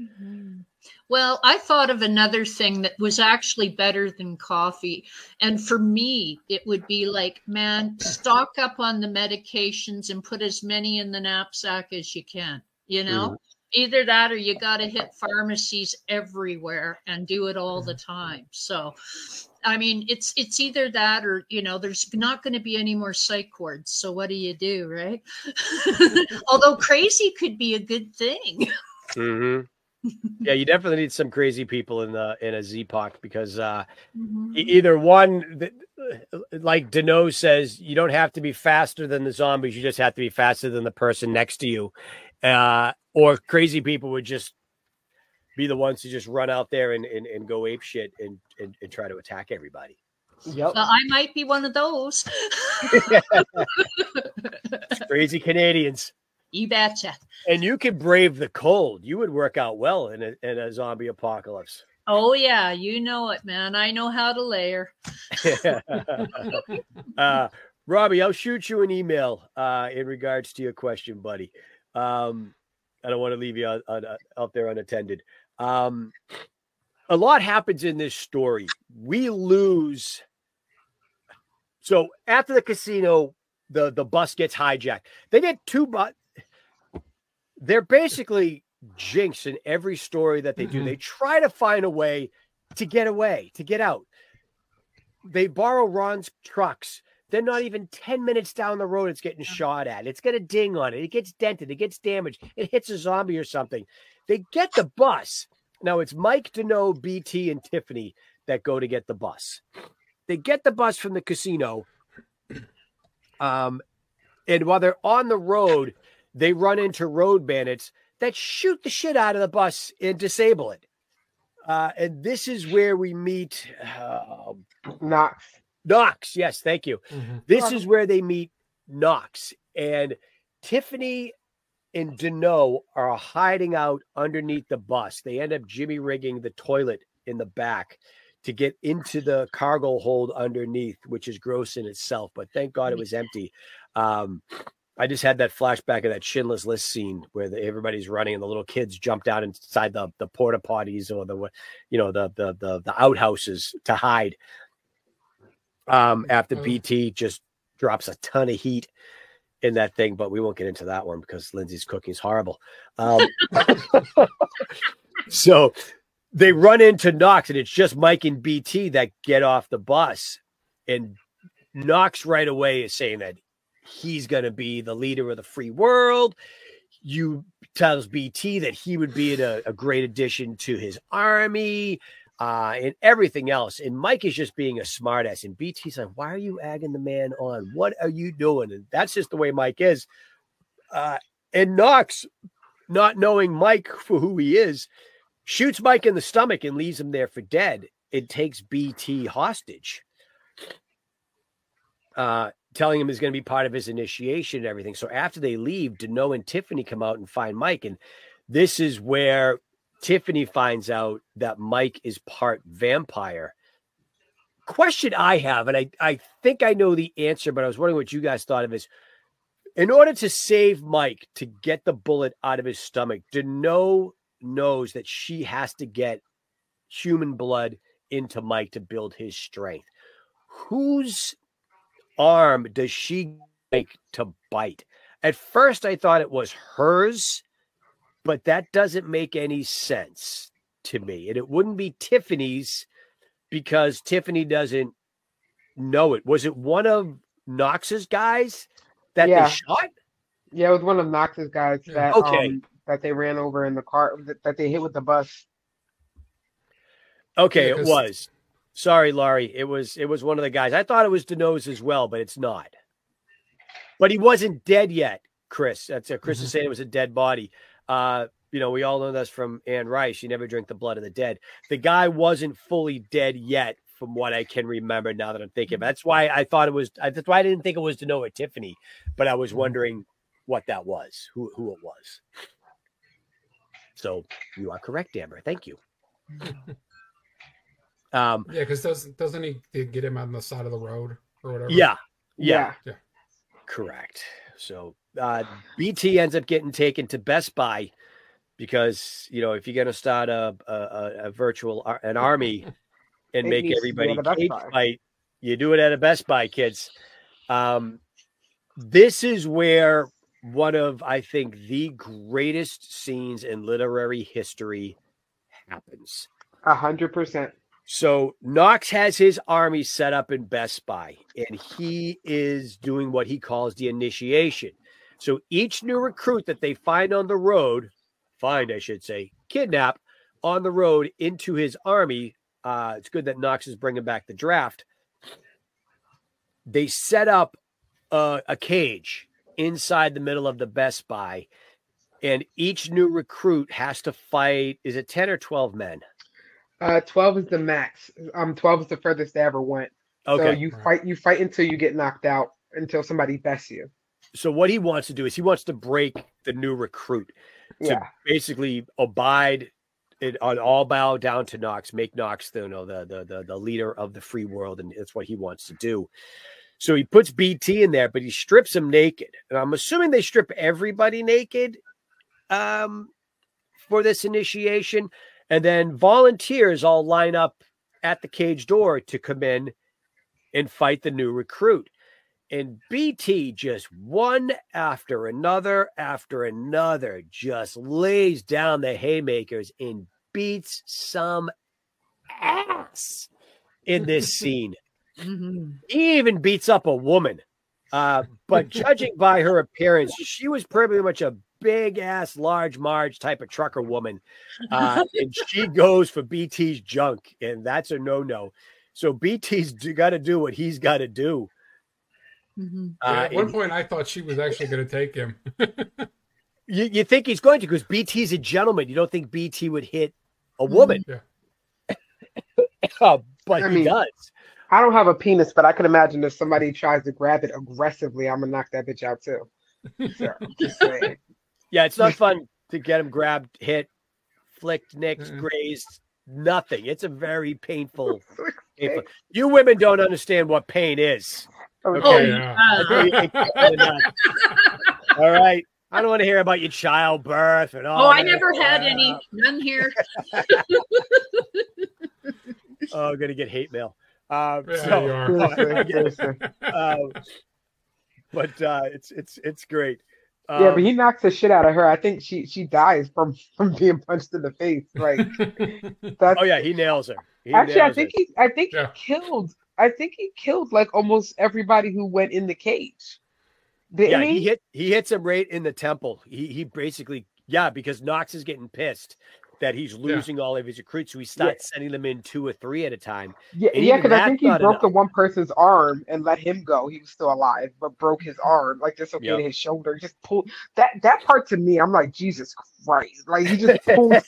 Mm-hmm. Well, I thought of another thing that was actually better than coffee. And for me, it would be like, man, stock up on the medications and put as many in the knapsack as you can, you know? Mm. Either that or you got to hit pharmacies everywhere and do it all the time. So, I mean, it's it's either that or you know, there's not going to be any more psych wards. So what do you do, right? Although crazy could be a good thing. Mm-hmm yeah, you definitely need some crazy people in the in a ZPOC because uh, mm-hmm. either one, like Deneaux says, you don't have to be faster than the zombies; you just have to be faster than the person next to you. Uh, or crazy people would just be the ones to just run out there and, and, and go ape shit and, and, and try to attack everybody. Yep. Well, I might be one of those. crazy Canadians. You betcha. And you could brave the cold. You would work out well in a, in a zombie apocalypse. Oh yeah, you know it, man. I know how to layer. uh, Robbie, I'll shoot you an email uh, in regards to your question, buddy. Um, I don't want to leave you out, out, out there unattended. Um, a lot happens in this story. We lose. So after the casino, the the bus gets hijacked. They get two, but they're basically jinx in every story that they do. Mhm. They try to find a way to get away, to get out. They borrow Ron's trucks. They're not even 10 minutes down the road. It's getting shot at. It's got a ding on it. It gets dented. It gets damaged. It hits a zombie or something. They get the bus. Now it's Mike Deneaux, BT, and Tiffany that go to get the bus. They get the bus from the casino. Um, and while they're on the road, they run into road bandits that shoot the shit out of the bus and disable it. Uh, and this is where we meet uh, Knox. Knox. Yes, thank you. Mhm. This is where they meet Knox. And Tiffany and Deneaux are hiding out underneath the bus. They end up jimmy rigging the toilet in the back to get into the cargo hold underneath, which is gross in itself. But thank God it was empty. Um, I just had that flashback of that Schindler's List scene where the, everybody's running and the little kids jumped out inside the the porta potties or the you know the the the, the outhouses to hide. Um, after Oh. BT just drops a ton of heat in that thing, but we won't get into that one because Lindsay's cooking is horrible. Um, so they run into Knox, and it's just Mike and BT that get off the bus, and Knox right away is saying that he's going to be the leader of the free world. You tells BT that he would be a, a great addition to his army uh, and everything else. And Mike is just being a smartass. And BT's like, why are you agging the man on? What are you doing? And that's just the way Mike is. Uh, and Knox, not knowing Mike for who he is, shoots Mike in the stomach and leaves him there for dead. It takes BT hostage. Uh, telling him he's going to be part of his initiation and everything. So after they leave, Deneaux and Tiffany come out and find Mike. And this is where Tiffany finds out that Mike is part vampire. Question I have, and I, I think I know the answer, but I was wondering what you guys thought of this. In order to save Mike to get the bullet out of his stomach, Deneaux knows that she has to get human blood into Mike to build his strength. Whose arm does she make to bite? At first, I thought it was hers, but that doesn't make any sense to me. And it wouldn't be Tiffany's because Tiffany doesn't know it. Was it one of Knox's guys that Yeah. they shot? Yeah, it was one of Knox's guys that Okay. um, that they ran over in the car that, that they hit with the bus. Okay, Yeah, it 'cause- was. Sorry, Laurie. It was it was one of the guys. I thought it was Deneaux's as well, but it's not. But he wasn't dead yet, Chris. That's uh, Chris is Mhm. saying it was a dead body. Uh, you know, we all know that's from Anne Rice. You never drink the blood of the dead. The guy wasn't fully dead yet, from what I can remember. Now that I'm thinking, that's why I thought it was. That's why I didn't think it was Deneaux's or Tiffany, but I was Mhm. wondering what that was, who who it was. So you are correct, Amber. Thank you. Um, Yeah, because doesn't doesn't he get him on the side of the road or whatever? yeah, yeah, Yeah. correct. So uh, BT ends up getting taken to Best Buy because you know if you're going to start a, a a- a virtual ar- an army and make needs to be everybody at a Best cage Buy. fight, you do it at a Best Buy, kids. Um, this is where one of I think the greatest scenes in literary history happens. A hundred percent. So Knox has his army set up in Best Buy, and he is doing what he calls the initiation. So each new recruit that they find on the road, find I should say, kidnap on the road into his army. Uh, it's good that Knox is bringing back the draft. They set up a, a cage inside the middle of the Best Buy, and each new recruit has to fight. Is it ten or twelve men? Uh, twelve is the max. Um, twelve is the furthest they ever went. Okay. So you Right. fight, you fight until you get knocked out, until somebody bests you. so what he wants to do is he wants to break the new recruit to Yeah. basically abide it on all bow down to Knox, make Knox the you know the, the the the leader of the free world, and that's what he wants to do. So he puts BT in there, but he strips him naked, and I'm assuming they strip everybody naked um, for this initiation, and then volunteers all line up at the cage door to come in and fight the new recruit. And BT just one after another after another just lays down the haymakers and beats some ass in this scene. Mhm. He even beats up a woman. Uh, but judging by her appearance, she was pretty much a big ass, large Marge type of trucker woman. Uh, and she goes for BT's junk, and that's a no no. So BT's got to do what he's got to do. Mhm. Yeah, Uh, at one and point, I thought she was actually going to take him. you, you think he's going to because BT's a gentleman. You don't think BT would hit a woman, Yeah. Uh, but I he mean- does. I don't have a penis, but I can imagine if somebody tries to grab it aggressively, I'm gonna knock that bitch out too. So, just saying. Yeah, it's not fun to get him grabbed, hit, flicked, nicked, Mm-mm. grazed, nothing. It's a very painful, painful. You women don't understand what pain is. Oh, Okay. yeah. I know you think you're nuts. All right. I don't want to hear about your childbirth and all. Oh, I that never had crap. any. None here. Oh, I'm gonna get hate mail. Um, Yeah, so, you are. Seriously, seriously. um, but uh, it's it's it's great. Um, yeah, but he knocks the shit out of her. I think she she dies from from being punched in the face. Like that's oh yeah, he nails her. He actually, I think her. he I think Yeah. he killed. I think he killed like almost everybody who went in the cage. Didn't yeah, he? he hit he hits him right in the temple. He he basically yeah, because Knox is getting pissed that he's losing all of his recruits, so he starts sending them in two or three at a time. Yeah, And yeah, because I think he broke enough. the one person's arm and let him go. He was still alive, but broke his arm, like dislocated Yep. his shoulder. Just pulled that that part to me. I'm like, Jesus Christ! Like he just pulled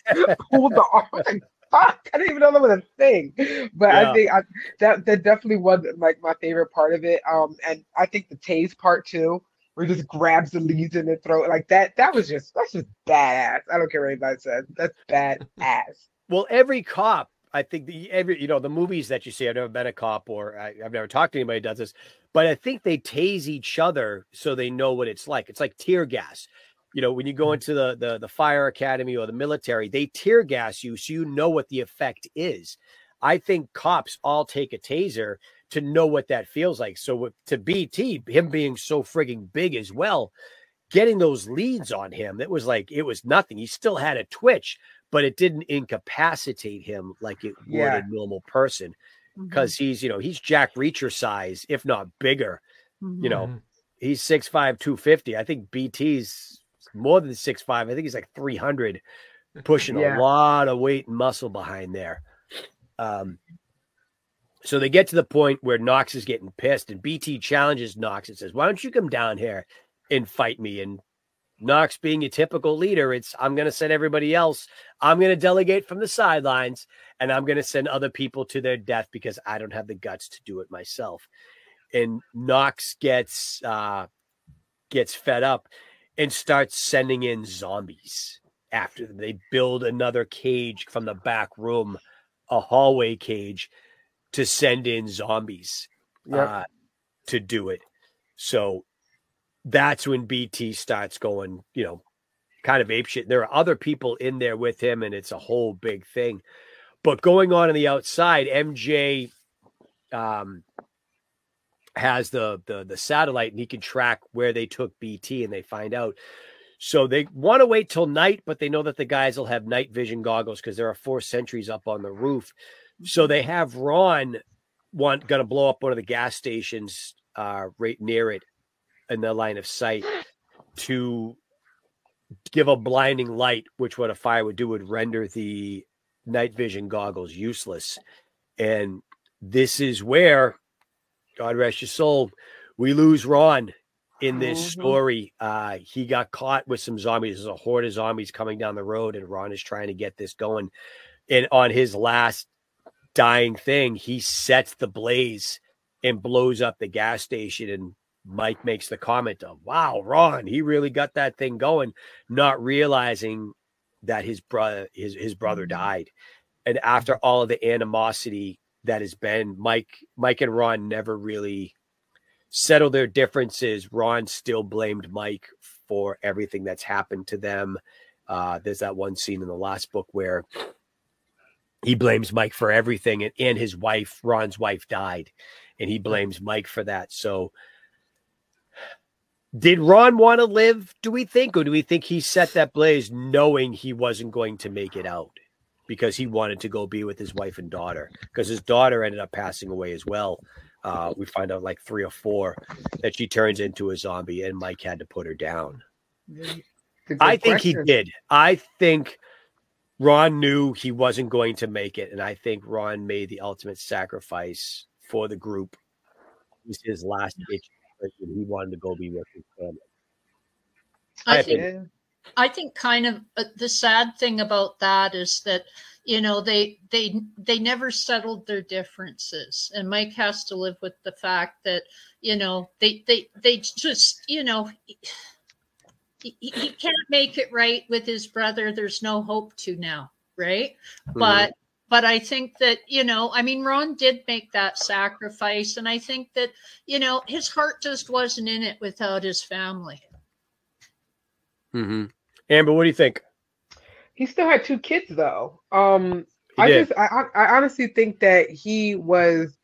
pulled the arm. Like, fuck! I didn't even know that was a thing. But Yeah. I think I, that that definitely was like my favorite part of it. Um, and I think the tase part too, where he just grabs the leads in the throat, like that. That was just that's just badass. I don't care what anybody says. That's badass. Well, every cop, I think the every you know the movies that you see. I've never been a cop, or I, I've never talked to anybody who does this, but I think they tase each other so they know what it's like. It's like tear gas. You know, when you go mm-hmm. into the the the fire academy or the military, they tear gas you so you know what the effect is. I think cops all take a taser to know what that feels like. So to BT, him being so frigging big as well, getting those leads on him, it was like it was nothing. He still had a twitch, but it didn't incapacitate him like it would Yeah. a normal person because he's you know he's Jack Reacher size, if not bigger. Mhm. You know, he's 6'5", 250. I think BT's more than 6'5". I think he's like 300, pushing Yeah. a lot of weight and muscle behind there. Um, so they get to the point where Knox is getting pissed, and BT challenges Knox and says, "Why don't you come down here and fight me?" And Knox, being a typical leader, it's I'm going to send everybody else. I'm going to delegate from the sidelines, and I'm going to send other people to their death because I don't have the guts to do it myself. And Knox gets uh, gets fed up and starts sending in zombies after them. They build another cage from the back room, a hallway cage, to send in zombies Yep. uh, to do it. So that's when BT starts going, you know, kind of apeshit. There are other people in there with him, and it's a whole big thing. But going on on the outside, MJ um, has the the the satellite, and he can track where they took BT, and they find out. So they want to wait till night, but they know that the guys will have night vision goggles because there are four sentries up on the roof. So they have Ron want going to blow up one of the gas stations uh, right near it in the line of sight to give a blinding light, which what a fire would do would render the night vision goggles useless. And this is where, God rest your soul, we lose Ron in this Mhm. story. Uh, he got caught with some zombies. There's a horde of zombies coming down the road, and Ron is trying to get this going. And on his last dying thing, he sets the blaze and blows up the gas station. And Mike makes the comment of, "Wow, Ron, he really got that thing going," not realizing that his brother his his brother died. And after all of the animosity that has been, Mike Mike and Ron never really settled their differences. Ron still blamed Mike for everything that's happened to them. Uh, there's that one scene in the last book where he blames Mike for everything, and, and his wife, Ron's wife, died, and he blames Mike for that. So Did Ron want to live, do we think, or do we think he set that blaze knowing he wasn't going to make it out because he wanted to go be with his wife and daughter? Because his daughter ended up passing away as well. Uh, we find out like three or four that she turns into a zombie, and Mike had to put her down. I think question. he did. I think Ron knew he wasn't going to make it, and I think Ron made the ultimate sacrifice for the group. It was his last ditch and he wanted to go be with his family. I, I think, think, I think kind of uh, the sad thing about that is that you know they they they never settled their differences, and Mike has to live with the fact that you know they they they just you know. He, he can't make it right with his brother. There's no hope to now, right? Mm-hmm. But but I think that, you know, I mean, Ron did make that sacrifice. And I think that, you know, his heart just wasn't in it without his family. Mm-hmm. Amber, what do you think? He still had two kids, though. Um, he I did. just, I, I honestly think that he was,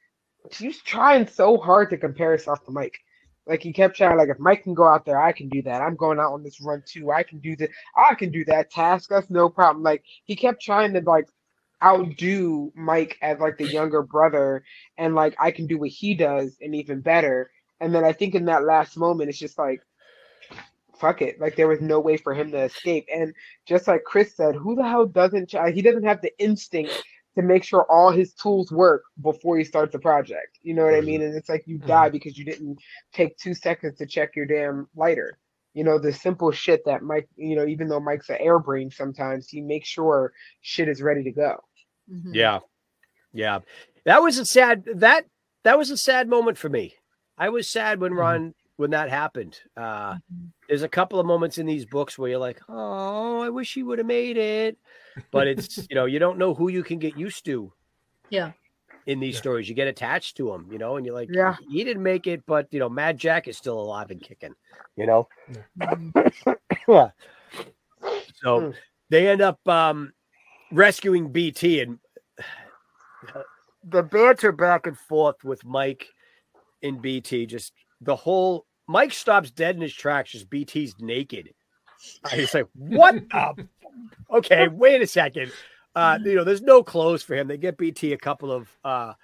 he was trying so hard to compare himself to Mike. Like he kept trying, like if Mike can go out there, I can do that. I'm going out on this run too. I can do that. I can do that task. That's no problem. Like he kept trying to like outdo Mike as like the younger brother and like I can do what he does and even better. And then I think in that last moment it's just like fuck it. Like there was no way for him to escape. And just like Chris said, who the hell doesn't Try? he doesn't have the instinct to make sure all his tools work before he starts the project. You know what I mean? And it's like you mm-hmm. die because you didn't take two seconds to check your damn lighter you know, the simple shit that Mike, you know, even though Mike's an air brain sometimes, he makes sure shit is ready to go. Mm-hmm. Yeah. Yeah. That was a sad that that was a sad moment for me. I was sad when mm-hmm. Ron mm-hmm. when that happened. Uh mm-hmm. there's a couple of moments in these books where you're like, "Oh, I wish he would have made it." But it's, you know, you don't know who you can get used to. Yeah. In these yeah. stories, you get attached to them, you know, and you're like, yeah, he didn't make it, but you know, Mad Jack is still alive and kicking, you know. Yeah. so hmm. they end up um rescuing BT and the banter back and forth with Mike and BT, just the whole Mike stops dead in his tracks, just BT's naked. He's like, what okay, wait a second. Uh, you know, there's no clothes for him. They get BT a couple of uh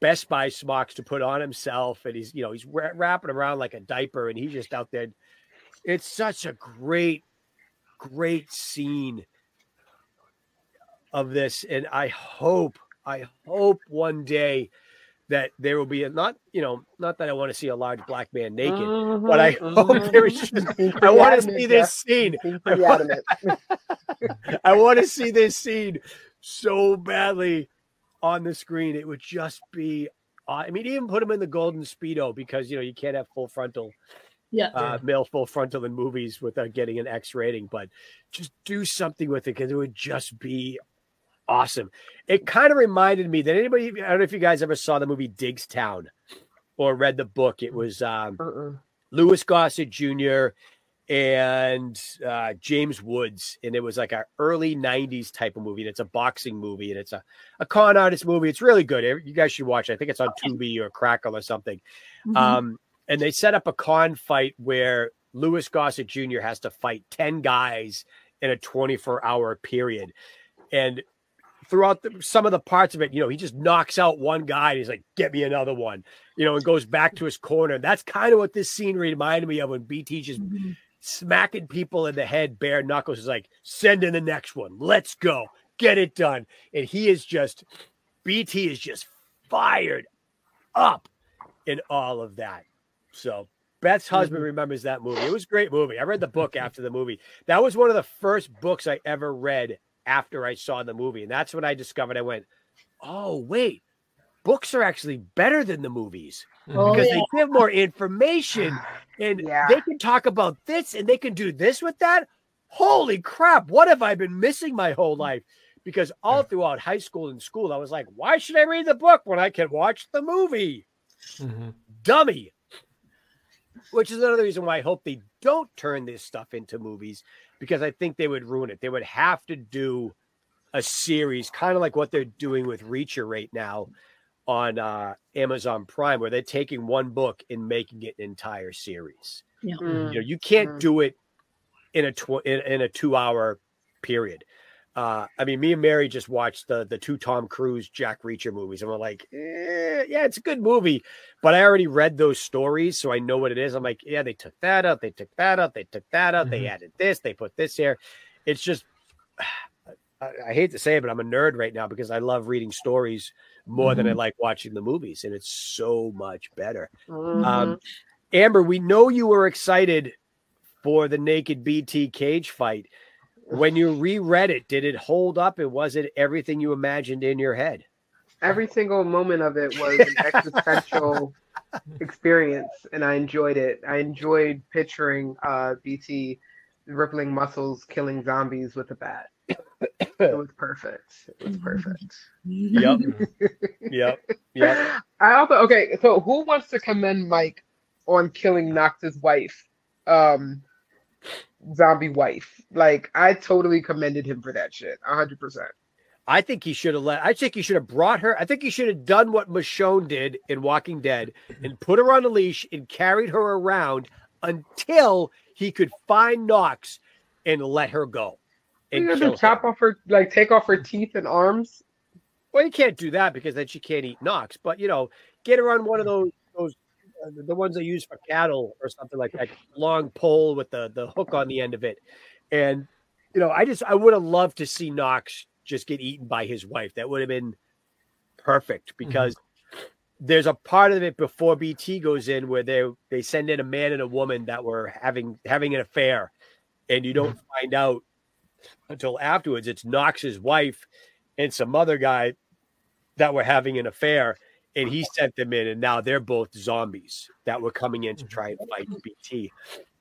Best Buy smocks to put on himself, and he's you know he's wrapping around like a diaper, and he's just out there. It's such a great, great scene of this, and I hope, I hope one day that there will be a not, you know, not that I want to see a large black man naked, mm-hmm, but I mm-hmm. hope there is. Just, I want to see this scene. I want, I want to see this scene so badly on the screen. It would just be. Uh, I mean, even put him in the golden speedo because you know you can't have full frontal yeah, uh, male full frontal in movies without getting an X rating, but just do something with it because it would just be awesome. It kind of reminded me that anybody, I don't know if you guys ever saw the movie Diggstown or read the book. It was um, uh-uh. Louis Gossett Jr. and uh, James Woods, and it was like an early '90s type of movie. And it's a boxing movie, and it's a, a con artist movie. It's really good. You guys should watch it. I think it's on Tubi or Crackle or something. Mm-hmm. Um, and they set up a con fight where Louis Gossett Jr. has to fight 10 guys in a 24 hour period. And throughout the, some of the parts of it, you know, he just knocks out one guy and he's like, get me another one, you know, and goes back to his corner. That's kind of what this scene reminded me of when BT just mm-hmm. smacking people in the head, bare knuckles is like, send in the next one. Let's go. Get it done. And he is just, BT is just fired up in all of that. So Beth's husband remembers that movie. It was a great movie. I read the book after the movie. That was one of the first books I ever read after I saw the movie. And that's when I discovered I went, oh, wait, books are actually better than the movies oh, because yeah. they give more information and yeah. they can talk about this and they can do this with that. Holy crap, what have I been missing my whole life? Because all throughout high school and school, I was like, why should I read the book when I can watch the movie? Mm-hmm. Dummy. Which is another reason why I hope they don't turn this stuff into movies because I think they would ruin it. They would have to do a series, kind of like what they're doing with Reacher right now on uh, Amazon Prime, where they're taking one book and making it an entire series. Yeah. Mm. You know, you can't Mm. do it in a tw- in, in a two hour period. Uh, I mean, me and Mary just watched the the two Tom Cruise Jack Reacher movies, and we're like, eh, yeah, it's a good movie, but I already read those stories, so I know what it is. I'm like, yeah, they took that out, they took that out, they took that out, they Mhm. added this, they put this here. It's just, I, I hate to say it, but I'm a nerd right now because I love reading stories more than I like watching the movies, and it's so much better. Mhm. Um, Amber, we know you were excited for the naked BT cage fight. When you reread it, did it hold up? And was it everything you imagined in your head? Every single moment of it was an existential experience, and I enjoyed it. I enjoyed picturing uh, BT rippling muscles, killing zombies with a bat. It was perfect. It was perfect. Yep. yep. Yep. I also okay. So who wants to commend Mike on killing Knox's wife, um, zombie wife? Like I totally commended him for that shit. hundred percent. I think he should have let. I think he should have brought her. I think he should have done what Michonne did in Walking Dead and put her on a leash and carried her around until he could find Knox and let her go. And You know, chop off her, like take off her teeth and arms. Well, you can't do that because then she can't eat Knox. But you know, get her on one of those the ones they use for cattle or something like that long pole with the the hook on the end of it. And you know, I just I would have loved to see Knox just get eaten by his wife. That would have been perfect mm-hmm. because there's a part of it before BT goes in where they they send in a man and a woman that were having having an affair, and you don't mm-hmm. find out until afterwards. It's Knox's wife and some other guy that were having an affair, and he sent them in, and now they're both zombies that were coming in to try and fight BT.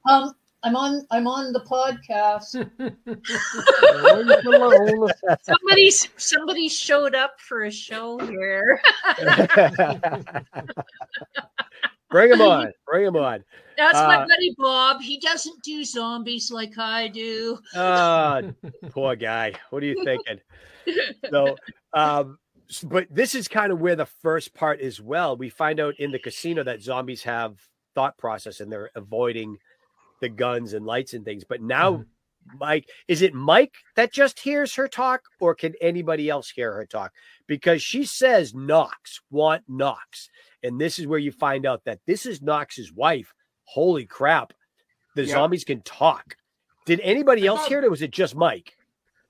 Um, I'm on. I'm on the podcast. Somebody, somebody showed up for a show here. Bring him on. Bring him on. That's Uh, my buddy Bob. He doesn't do zombies like I do. Ah, poor guy. What are you thinking? So, um, s- but this is kind of where the first part is. Well, we find out in the casino that zombies have thought process and they're avoiding the guns and lights and things. But now, Mhm. Mike, is it Mike that just hears her talk, or can anybody else hear her talk? Because she says Knox, want Knox. And this is where you find out that this is Knox's wife. Holy crap. The Yeah. zombies can talk. Did anybody I else thought- hear it, or was it just Mike?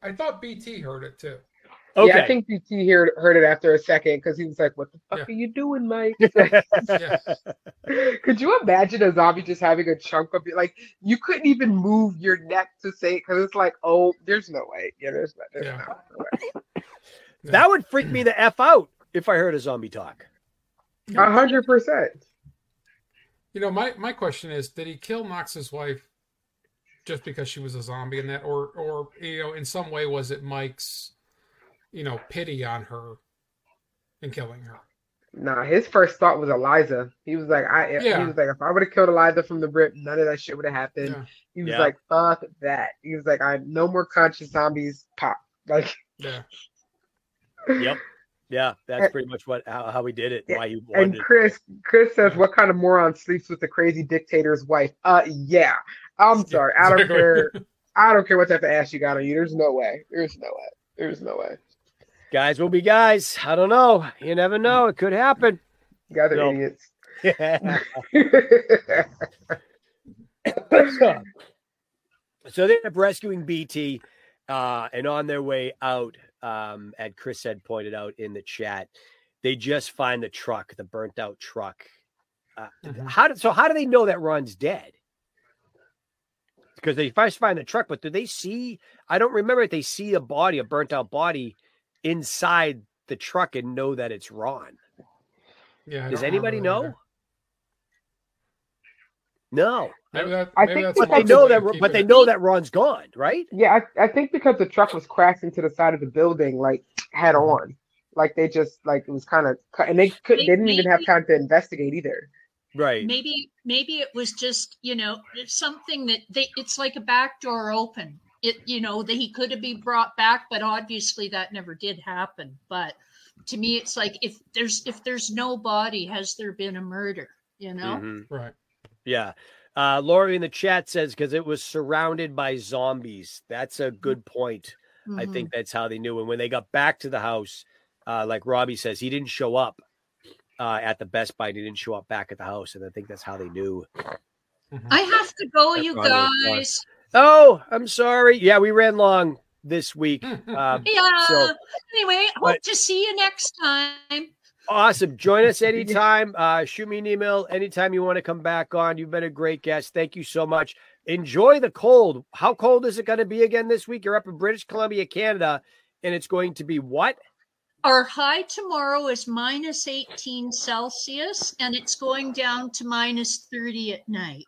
I thought BT heard it too. Okay. Yeah, I think BT heard heard it after a second because he was like, "What the fuck Yeah. are you doing, Mike?" Yeah. Could you imagine a zombie just having a chunk of it? Like you couldn't even move your neck to say it because it's like, oh, there's no way. Yeah, there's no, there's Yeah. no, no way. that would freak me the F out if I heard a zombie talk. A hundred percent. You know, my, my question is, did he kill Knox's wife just because she was a zombie in that, or or you know, in some way was it Mike's, you know, pity on her and killing her? Nah, his first thought was Eliza. He was like, I. Yeah. He was like, if I would have killed Eliza from the rip, none of that shit would have happened. Yeah. He was Yeah. like, fuck that. He was like, I no more conscious zombies pop. Like, Yeah. Yep. Yeah, that's pretty much what how, how he did it. Yeah, Why he and wanted. Chris, Chris says, what kind of moron sleeps with the crazy dictator's wife? Uh, yeah. I'm sorry. I don't care. I don't care what type of ass you got on you. There's no way. There's no way. There's no way. Guys will be guys. I don't know. You never know. It could happen. You guys are No. idiots. so they end up rescuing BT, uh, and on their way out, um, as Chris had pointed out in the chat, they just find the truck, the burnt out truck. Uh, Mhm. How did so? How do they know that Ron's dead? Because they first find the truck, but do they see? I don't remember if they see a body, a burnt out body, inside the truck and know that it's Ron. Yeah. I Does anybody know? either. No, Maybe that, I think but they know that. But it- they know that Ron's gone, right? yeah, I, I think because the truck was crashing to the side of the building, like head mm-hmm. on. Like they just like it was kind of cut, and they could they didn't even have time to investigate either. Right. Maybe, maybe it was just you know something that they. It's like a back door open. It you know that he could have been brought back, but obviously that never did happen. But to me, it's like if there's if there's no body, has there been a murder? You know. Mhm. Right. Yeah. Uh, Lori in the chat says because it was surrounded by zombies. That's a good point. I Mhm. think that's how they knew. And when they got back to the house, uh, like Robbie says, he didn't show up uh, at the Best Buy. He didn't show up back at the house, and I think that's how they knew. I have to go, That's you probably what it was. guys. Oh, I'm sorry. Yeah, we ran long this week. Um, Yeah. So- anyway, hope but- to see you next time. Awesome. Join us anytime. Uh, shoot me an email anytime you want to come back on. You've been a great guest. Thank you so much. Enjoy the cold. How cold is it going to be again this week? You're up in British Columbia, Canada, and it's going to be what? Our high tomorrow is minus 18 Celsius, and it's going down to minus 30 at night.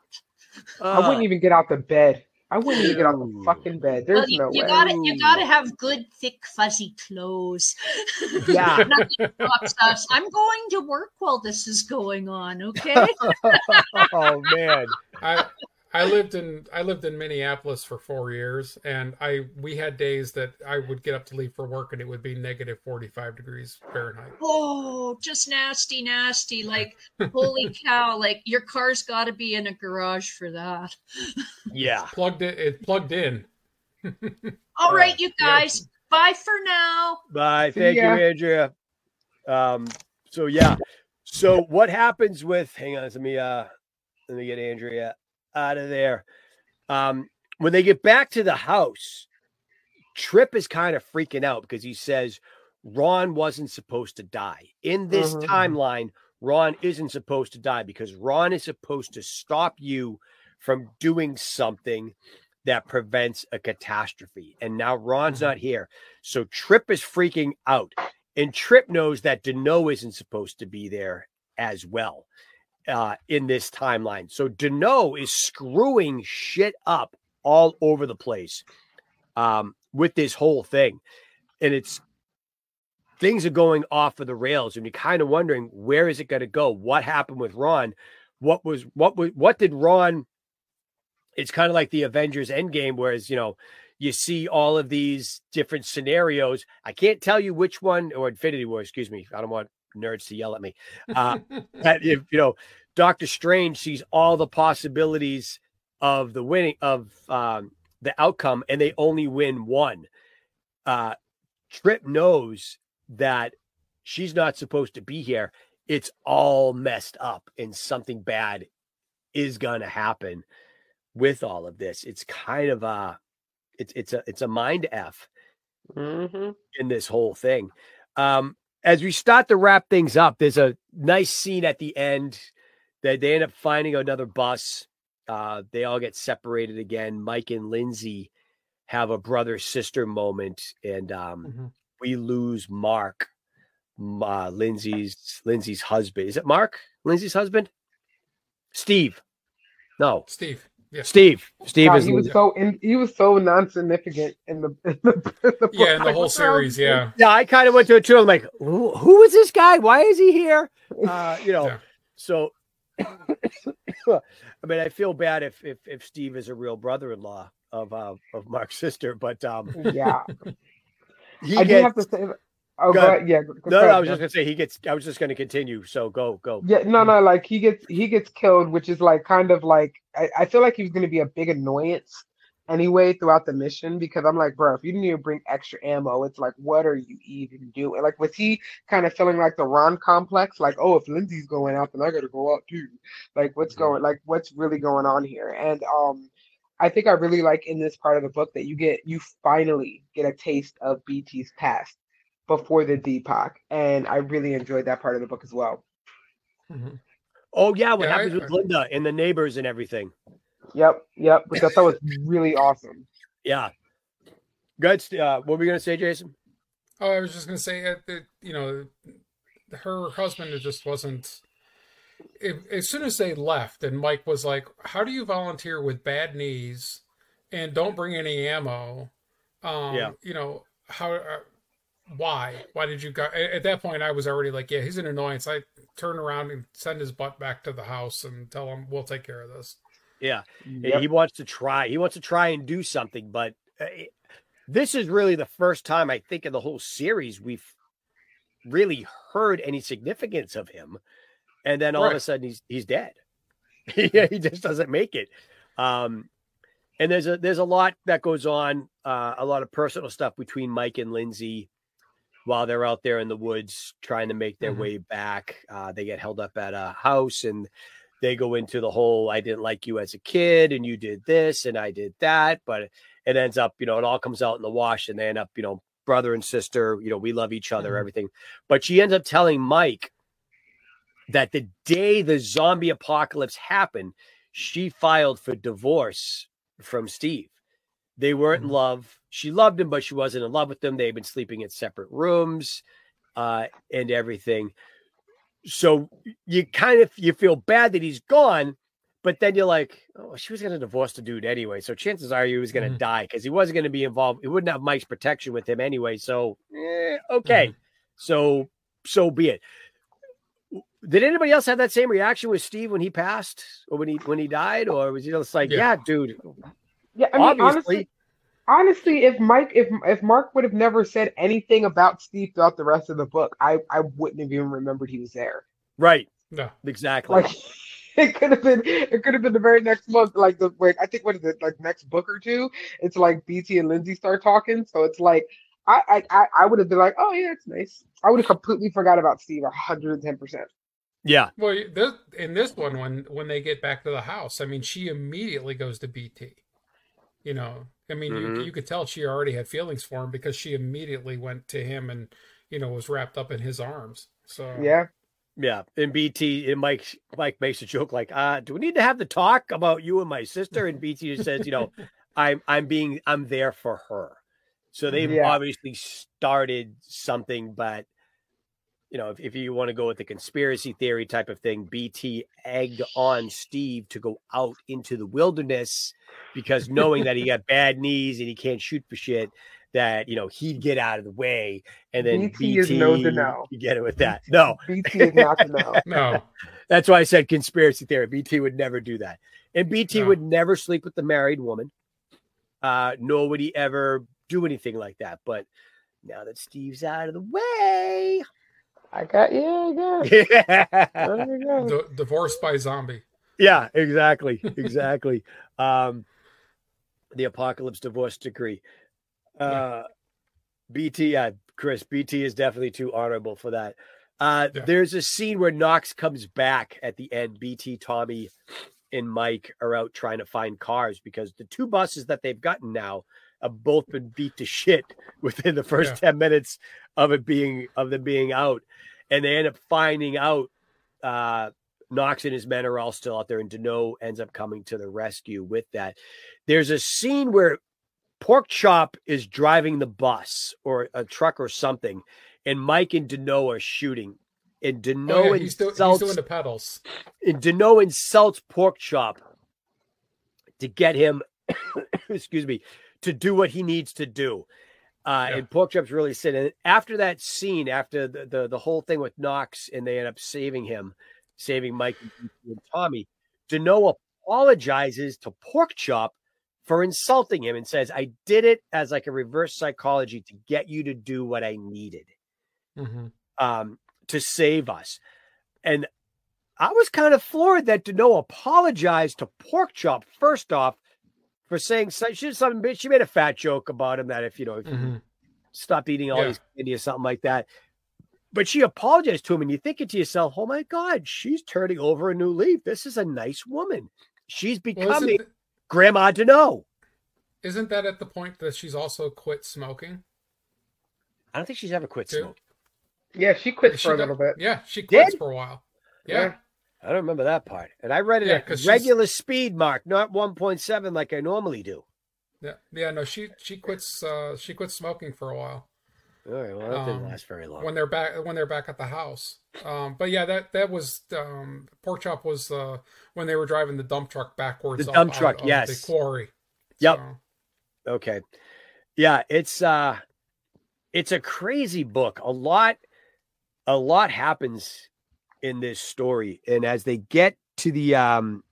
I wouldn't Uh, even get out the bed. I wouldn't even get out Ew. the fucking bed. There's Well, you, no you way. gotta you gotta have good thick fuzzy clothes. Yeah. Nothing stops us. I'm going to work while this is going on. Okay. oh man. I I lived in I lived in Minneapolis for four years, and I we had days that I would get up to leave for work, and it would be negative forty five degrees Fahrenheit. oh, just nasty, nasty. Like holy cow! Like your car's got to be in a garage for that. Yeah. Plugged it, it plugged in. All right, you yeah. guys. Bye for now. Bye. See Thank you. Andrea. Um, so yeah. So what happens with hang on, let me uh let me get Andrea out of there. Um, when they get back to the house, Trip is kind of freaking out because he says Ron wasn't supposed to die. In this Mhm. timeline, Ron isn't supposed to die because Ron is supposed to stop you from doing something that prevents a catastrophe. And now Ron's Mhm. not here. So Trip is freaking out. And Trip knows that Deneaux isn't supposed to be there as well uh, in this timeline. So Deneaux is screwing shit up all over the place um, with this whole thing. And it's things are going off of the rails, and you're kind of wondering where is it going to go? What happened with Ron? What was what was what did Ron? It's kind of like the Avengers Endgame, whereas you know you see all of these different scenarios. I can't tell you which one, or Infinity War, excuse me. I don't want nerds to yell at me. Uh, that if you know Doctor Strange sees all the possibilities of the winning of um, the outcome, and they only win one. Uh, Trip knows that she's not supposed to be here. It's all messed up, and something bad is gonna happen with all of this. It's kind of a it's it's a it's a mind f hmm in this whole thing. Um, as we start to wrap things up, there's a nice scene at the end that they end up finding another bus. Uh, they all get separated again. Mike and Lindsay have a brother sister moment, and um, Mhm. we lose Mark, uh, Lindsay's Lindsay's husband. Is it Mark? Lindsay's husband? Steve. No, Steve. Yes. Steve. Steve God, is he was Lindsay. so in, he was so non-significant in the in the, in the Yeah, in the whole series. Yeah. Yeah, I kind of went to it too. I'm like, who, who is this guy? Why is he here? Uh, you know, Yeah. so I mean, I feel bad if if if Steve is a real brother-in-law of uh, of Mark's sister, but um, Yeah, he I do gets. have to say. Oh, Go go ahead. ahead. yeah. go- no, no, I was just gonna say he gets. I was just gonna continue. So go, go. Yeah, no, no, like he gets he gets killed, which is like kind of like I, I feel like he was gonna be a big annoyance anyway throughout the mission because I'm like, bro, if you didn't even bring extra ammo, it's like, what are you even doing? Like, was he kind of feeling like the Ron complex? Like, oh, if Lindsay's going out, then I gotta go out too. Like, what's Mhm. going like what's really going on here? And um I think I really like in this part of the book that you get you finally get a taste of BT's past before the Deepak. And I really enjoyed that part of the book as well. Mhm. Oh yeah, what Yeah, I- happens with I- Linda and the neighbors and everything? Yep, yep, which I thought was really awesome. Yeah. Good. Uh, what were we gonna say, Jason? Oh, I was just gonna say uh, that you know, her husband just wasn't. If, as soon as they left, and Mike was like, "How do you volunteer with bad knees, and don't bring any ammo?" Um, Yeah. You know how? Why? Why did you go? At, at that point, I was already like, "Yeah, he's an annoyance." I turn around and send his butt back to the house and tell him we'll take care of this. Yeah. Yep. He wants to try. He wants to try and do something, but uh, it- this is really the first time I think in the whole series we've really heard any significance of him. And then all of a sudden he's he's dead. yeah, he just doesn't make it. Um, and there's a there's a lot that goes on, uh, a lot of personal stuff between Mike and Lindsay while they're out there in the woods trying to make their Mhm. way back. Uh, they get held up at a house and they go into the whole I didn't like you as a kid and you did this and I did that, but it ends up, you know, it all comes out in the wash and they end up, you know, brother and sister, you know, we love each other, Mhm. everything. But she ends up telling Mike that the day the zombie apocalypse happened, she filed for divorce from Steve. They weren't in Mhm. love. She loved him, but she wasn't in love with him. They've been sleeping in separate rooms uh, and everything. So you kind of you feel bad that he's gone, but then you're like, oh, she was going to divorce the dude anyway. So chances are he was going to Mhm. die because he wasn't going to be involved. He wouldn't have Mike's protection with him anyway. So eh, okay, so so be it. Did anybody else have that same reaction with Steve when he passed or when he when he died, or was he just like, Yeah. yeah, dude, Yeah, I mean, obviously, honestly, honestly, if Mike, if if Mark would have never said anything about Steve throughout the rest of the book, I I wouldn't have even remembered he was there. right, No. exactly. Like, it could have been, it could have been the very next month. Like the, wait, I think what is it? Like next book or two, it's like BT and Lindsay start talking. So it's like, I I I, I would have been like, oh yeah, it's nice. I would have completely forgot about Steve, hundred and ten percent. yeah, Well, this, in this one, when when they get back to the house, I mean, she immediately goes to BT. You know, I mean, you Mhm. you could tell she already had feelings for him because she immediately went to him and you know was wrapped up in his arms. So Yeah, yeah. And BT and Mike Mike makes a joke like, uh, do we need to have the talk about you and my sister? And BT just says, you know, I'm I'm being I'm there for her. So they've Yeah. obviously started something, but you know, if, if you want to go with the conspiracy theory type of thing, BT egged on Steve to go out into the wilderness because knowing that he got bad knees and he can't shoot for shit, that you know he'd get out of the way, and then BT is no to know. You get it with that? No, BT is not to know. no, that's why I said conspiracy theory. BT would never do that, and BT No. would never sleep with the married woman, uh, nor would he ever do anything like that. But now that Steve's out of the way, I got yeah, I got. yeah, There you go. D- divorced by zombie. yeah, exactly, exactly. um, the apocalypse divorce decree. Uh, BT, yeah, Chris, BT is definitely too honorable for that. Uh, Yeah. There's a scene where Knox comes back at the end. BT, Tommy, and Mike are out trying to find cars because the two buses that they've gotten now have both been beat to shit within the first Yeah. 10 minutes of it being of them being out. And they end up finding out uh Knox and his men are all still out there, and Deneaux ends up coming to the rescue with that. There's a scene where Pork Chop is driving the bus or a truck or something, and Mike and Deneaux are shooting. And Deneaux Oh, yeah, he's, do- he's doing the pedals. and Deneaux insults Pork Chop to get him, excuse me, to do what he needs to do. Uh, Yeah. And Pork Chop's really sitting. And after that scene, after the, the the whole thing with Knox, and they end up saving him, saving Mike and Tommy, Deneaux apologizes to Pork Chop for insulting him and says, "I did it as like a reverse psychology to get you to do what I needed." hmm um, to save us. And I was kind of floored that Deneaux apologized to Pork Chop first off for saying she did something. She made a fat joke about him that if you know if you hmm stopped eating all Yeah. these candy or something like that. But she apologized to him, and you thinking to yourself, "Oh my God, she's turning over a new leaf. This is a nice woman. She's becoming isn't, Grandma Deneaux." isn't that at the point that she's also quit smoking? I don't think she's ever quit Too? smoking. Yeah, she quit She for a did- little bit. Yeah, she quit for a while. Yeah. I don't remember that part. And I read it Yeah, at 'cause she's- regular speed, Mark, not 1.7 like I normally do. Yeah, yeah, no, she she quits uh she quits smoking for a while All right, well, that didn't Um, last very long. when they're back when they're back at the house. Um but yeah, that that was um pork chop was uh when they were driving the dump truck backwards The dump out truck, of yes. the quarry. Yep. So, Okay. Yeah, it's uh it's a crazy book. A lot a lot happens in this story and as they get to the um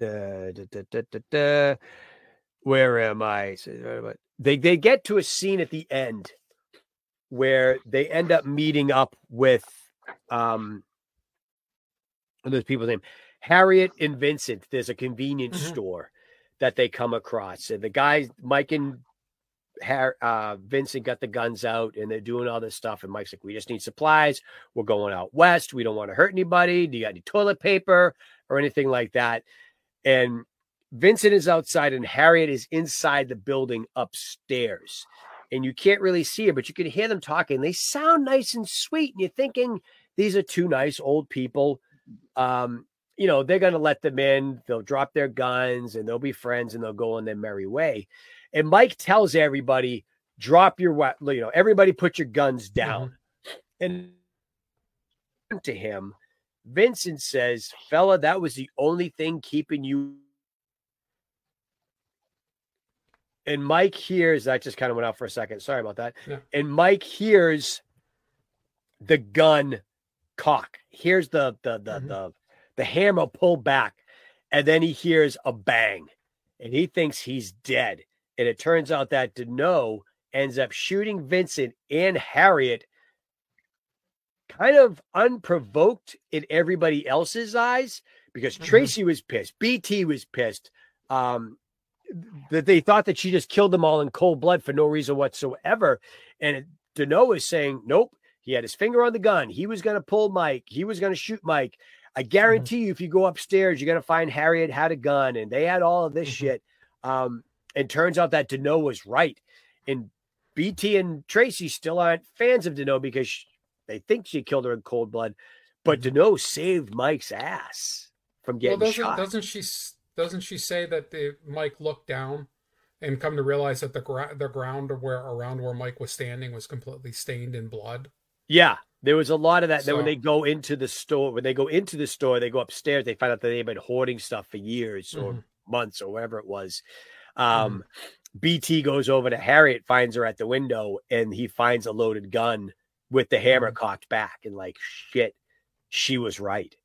the, da, da, da, where am I? They they get to a scene at the end where they end up meeting up with um those people's name Harriet and Vincent, there's a convenience Mhm. store that they come across. And the guys, Mike and Har- uh, Vincent got the guns out and they're doing all this stuff. And Mike's like, we just need supplies. We're going out west. We don't want to hurt anybody. Do you got any toilet paper or anything like that? And Vincent is outside and Harriet is inside the building upstairs. And you can't really see her, but you can hear them talking. They sound nice and sweet. And you're thinking, these are two nice old people. Um, you know, they're going to let them in. They'll drop their guns and they'll be friends and they'll go on their merry way. And Mike tells everybody, drop your you know, everybody put your guns down. And to him, Vincent says, fella, that was the only thing keeping you. And Mike hears that just kind of went out for a second. Sorry about that. Yeah. And Mike hears the gun cock. Here's the the the Mhm. the the hammer pull back, and then he hears a bang, and he thinks he's dead. And it turns out that Deneaux ends up shooting Vincent and Harriet kind of unprovoked in everybody else's eyes because Mhm. Tracy was pissed, BT was pissed. Um, that they thought that she just killed them all in cold blood for no reason whatsoever. And Deneaux is saying, nope, he had his finger on the gun. He was going to pull Mike. He was going to shoot Mike. I guarantee you, if you go upstairs, you're going to find Harriet had a gun and they had all of this Mhm. shit. Um, and turns out that Deneaux was right. And BT and Tracy still aren't fans of Deneaux because they think she killed her in cold blood. But Mhm. Deneaux saved Mike's ass from Well, getting doesn't shot. doesn't she doesn't she say that the Mike looked down and come to realize that the gra- the ground where around where Mike was standing was completely stained in blood? Yeah, there was a lot of that. Then when they go into the store, when they go into the store, they go upstairs. They find out that they've been hoarding stuff for years or Mhm. months or whatever it was. Um, BT goes over to Harriet, finds her at the window, and he finds a loaded gun with the hammer Mhm. cocked back, and like shit, she was right.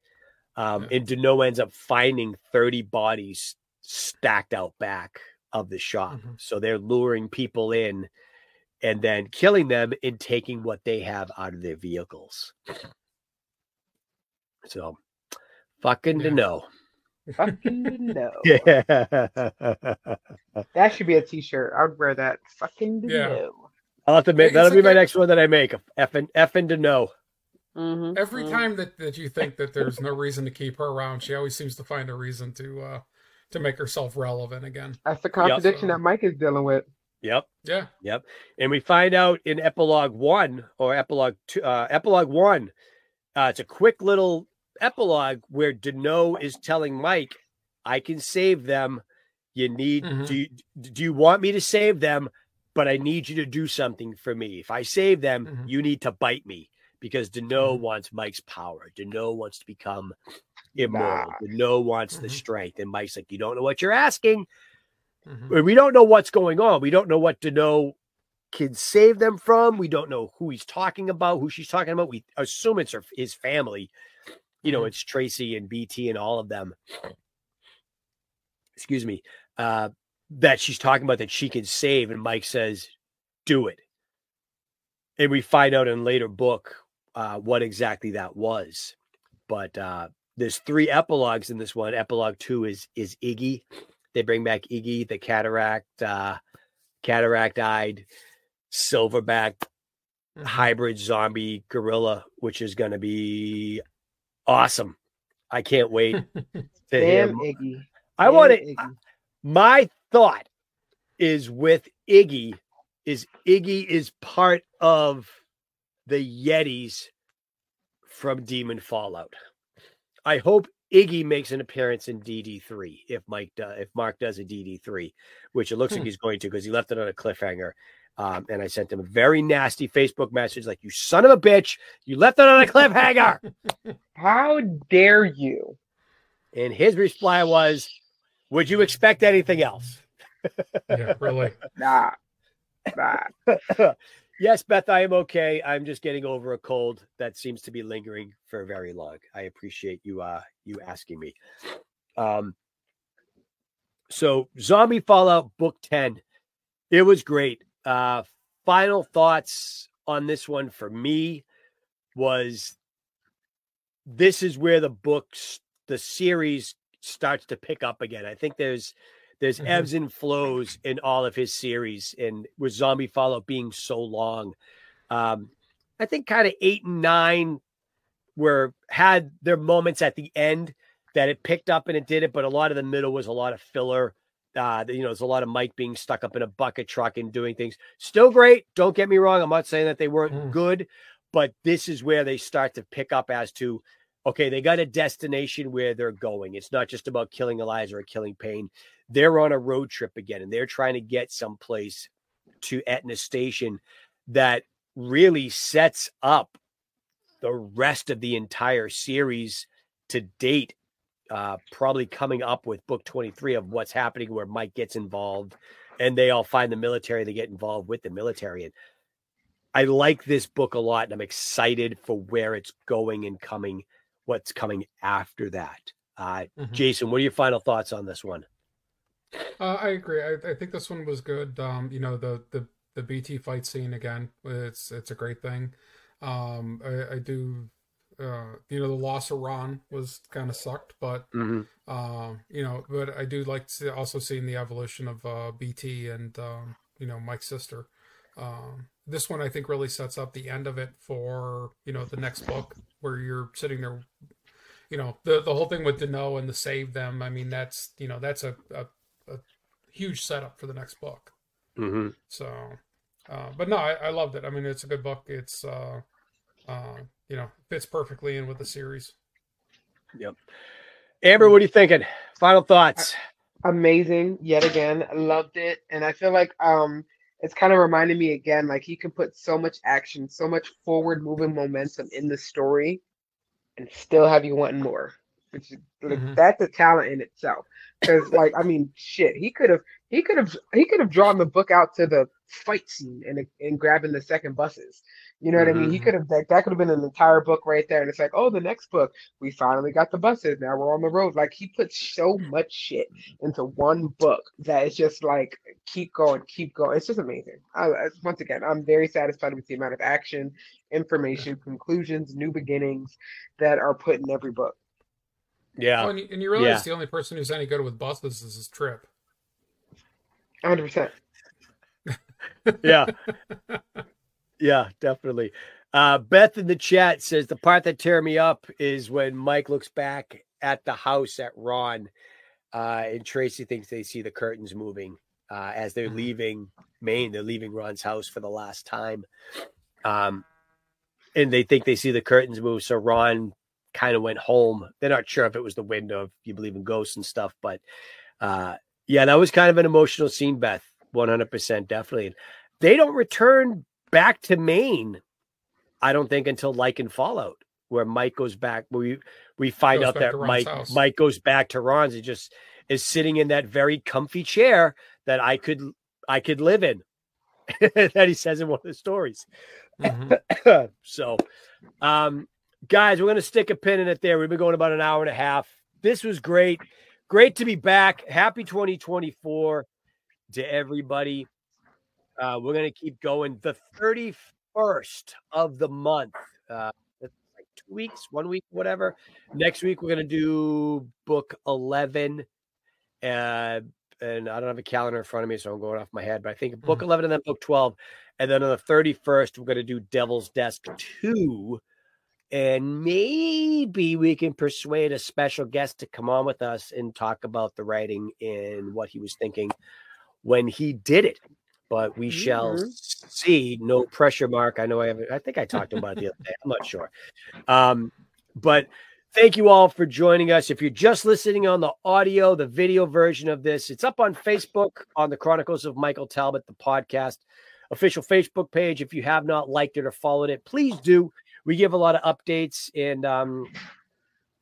Um, Yeah. and Deneaux ends up finding thirty bodies stacked out back of the shop. Mhm. So they're luring people in and then killing them and taking what they have out of their vehicles. So fucking Yeah. know. Fucking no. Yeah. That should be a t-shirt. I would wear that. Fucking Yeah. no. I'll have to make that'll be my a- next one that I make. Effing effing to know. Mhm, Every mhm. time that, that you think that there's no reason to keep her around, she always seems to find a reason to uh to make herself relevant again. That's the contradiction So- that Mike is dealing with. Yep. Yeah. Yep. And we find out in epilogue one or epilogue two, uh, epilogue one, uh, it's a quick little epilogue where Deneaux is telling Mike, I can save them. You need, Mhm. do, you, do you want me to save them? But I need you to do something for me. If I save them, Mhm. you need to bite me because Deneaux Mhm. wants Mike's power. Deneaux wants to become immortal. Nah. Wants the Mhm. strength. And Mike's like, You don't know what you're asking Mhm. we don't know what's going on. We don't know what Deneaux can save them from. We don't know who he's talking about, who she's talking about. We assume it's her, his family. You know, Mhm. it's Tracy and BT and all of them. Excuse me. Uh, that she's talking about that she can save. And Mike says, do it. And we find out in later book uh, what exactly that was. But uh, there's three epilogues in this one. Epilogue two is is Iggy. They bring back Iggy, the cataract, uh, cataract eyed, silverback Mhm. hybrid zombie gorilla, which is going to be awesome. I can't wait to. Damn more. Iggy. I want Damn it. Iggy. My thought is with Iggy is Iggy is part of the Yetis from Demon Fallout. I hope Iggy makes an appearance in DD3 if Mike do, if Mark does a DD3, which it looks Hmm. like he's going to because he left it on a cliffhanger. Um, and I sent him a very nasty Facebook message like, "You son of a bitch! You left it on a cliffhanger." How dare you? and his reply was, "Would you expect anything else?" yeah, really. Nah. Nah. yes, Beth, I am okay. I'm just getting over a cold that seems to be lingering for very long. I appreciate you uh you asking me. Um so Zombie Fallout book 10. It was great. Uh final thoughts on this one for me was this is where the books the series starts to pick up again. I think there's there's Mhm. ebbs and flows in all of his series, and with Zombie Fallout being so long, um, I think kind of eight and nine were had their moments at the end that it picked up and it did it, but a lot of the middle was a lot of filler. Uh, you know, there's a lot of Mike being stuck up in a bucket truck and doing things. Still great. Don't get me wrong. I'm not saying that they weren't Mm. good, but this is where they start to pick up as to okay, they got a destination where they're going. It's not just about killing Eliza or killing Payne. They're on a road trip again, and they're trying to get someplace to Etna Station that really sets up the rest of the entire series to date. Uh, probably coming up with book 23 of what's happening where Mike gets involved and they all find the military, they get involved with the military. And I like this book a lot, and I'm excited for where it's going and coming, what's coming after that. Uh, Mhm. Jason, what are your final thoughts on this one? Uh, I agree. I, I think this one was good. Um, you know, the the the BT fight scene again. It's it's a great thing. Um, I, I do. Uh, you know, the loss of Ron was kind of sucked, but um, you know, but I do like to also seeing the evolution of uh, BT and um, you know Mike's sister. Um, this one I think really sets up the end of it for you know the next book where you're sitting there. You know the the whole thing with Deneaux and the save them. I mean that's you know that's a, a, a huge setup for the next book. Mm-hmm. So, uh, but no, I, I loved it. I mean it's a good book. It's uh, uh, you know fits perfectly in with the series. Yep. Amber, what are you thinking? Final thoughts. amazing yet again. Loved it, and I feel like um, it's kind of reminding me again, like he can put so much action, so much forward moving momentum in the story, and still have you wanting more. Which is like, Mhm. that's a talent in itself. Because like I mean, shit, he could have he could have he could have drawn the book out to the fight scene and and grabbing the second buses. You know what I mean? He Mhm. could have that, that could have been an entire book right there. And it's like, oh, the next book, we finally got the buses. Now we're on the road. Like he puts so much shit into one book that it's just like keep going, keep going. It's just amazing. I, I- once again, I'm very satisfied with the amount of action, information, conclusions, new beginnings that are put in every book. Yeah. Oh, and, you, and you realize Yeah. the only person who's any good with buses is his trip. 100. percent yeah. Yeah, definitely. Uh, Beth in the chat says the part that tear me up is when Mike looks back at the house at Ron, uh, and Tracy thinks they see the curtains moving uh, as they're Mhm. leaving Maine. They're leaving Ron's house for the last time, um, and they think they see the curtains move. So Ron kind of went home. They're not sure if it was the wind or if you believe in ghosts and stuff, but uh, yeah, that was kind of an emotional scene, Beth. One hundred percent, definitely. They don't return back to Maine, I don't think, until like in Fallout, where Mike goes back. We we find out that Mike house. Mike goes back to Ron's and just is sitting in that very comfy chair that I could I could live in. that he says in one of the stories. Mhm. so, um, guys, we're going to stick a pin in it there. We've been going about an hour and a half. This was great. Great to be back. Happy 2024 to everybody. Uh, we're going to keep going. The 31st of the month, uh, that's like two weeks, one week, whatever. Next week, we're going to do book 11. Uh, and I don't have a calendar in front of me, so I'm going off my head, but I think book 11 and then book 12. And then on the 31st, we're going to do Devil's Desk 2. And maybe we can persuade a special guest to come on with us and talk about the writing and what he was thinking when he did it. But we shall Mhm. see. No pressure, Mark. I know I haven't. I think I talked about it the other day. I'm not sure. Um, but thank you all for joining us. If you're just listening on the audio, the video version of this, it's up on Facebook on the Chronicles of Michael Talbot, the podcast official Facebook page. If you have not liked it or followed it, please do. We give a lot of updates and um,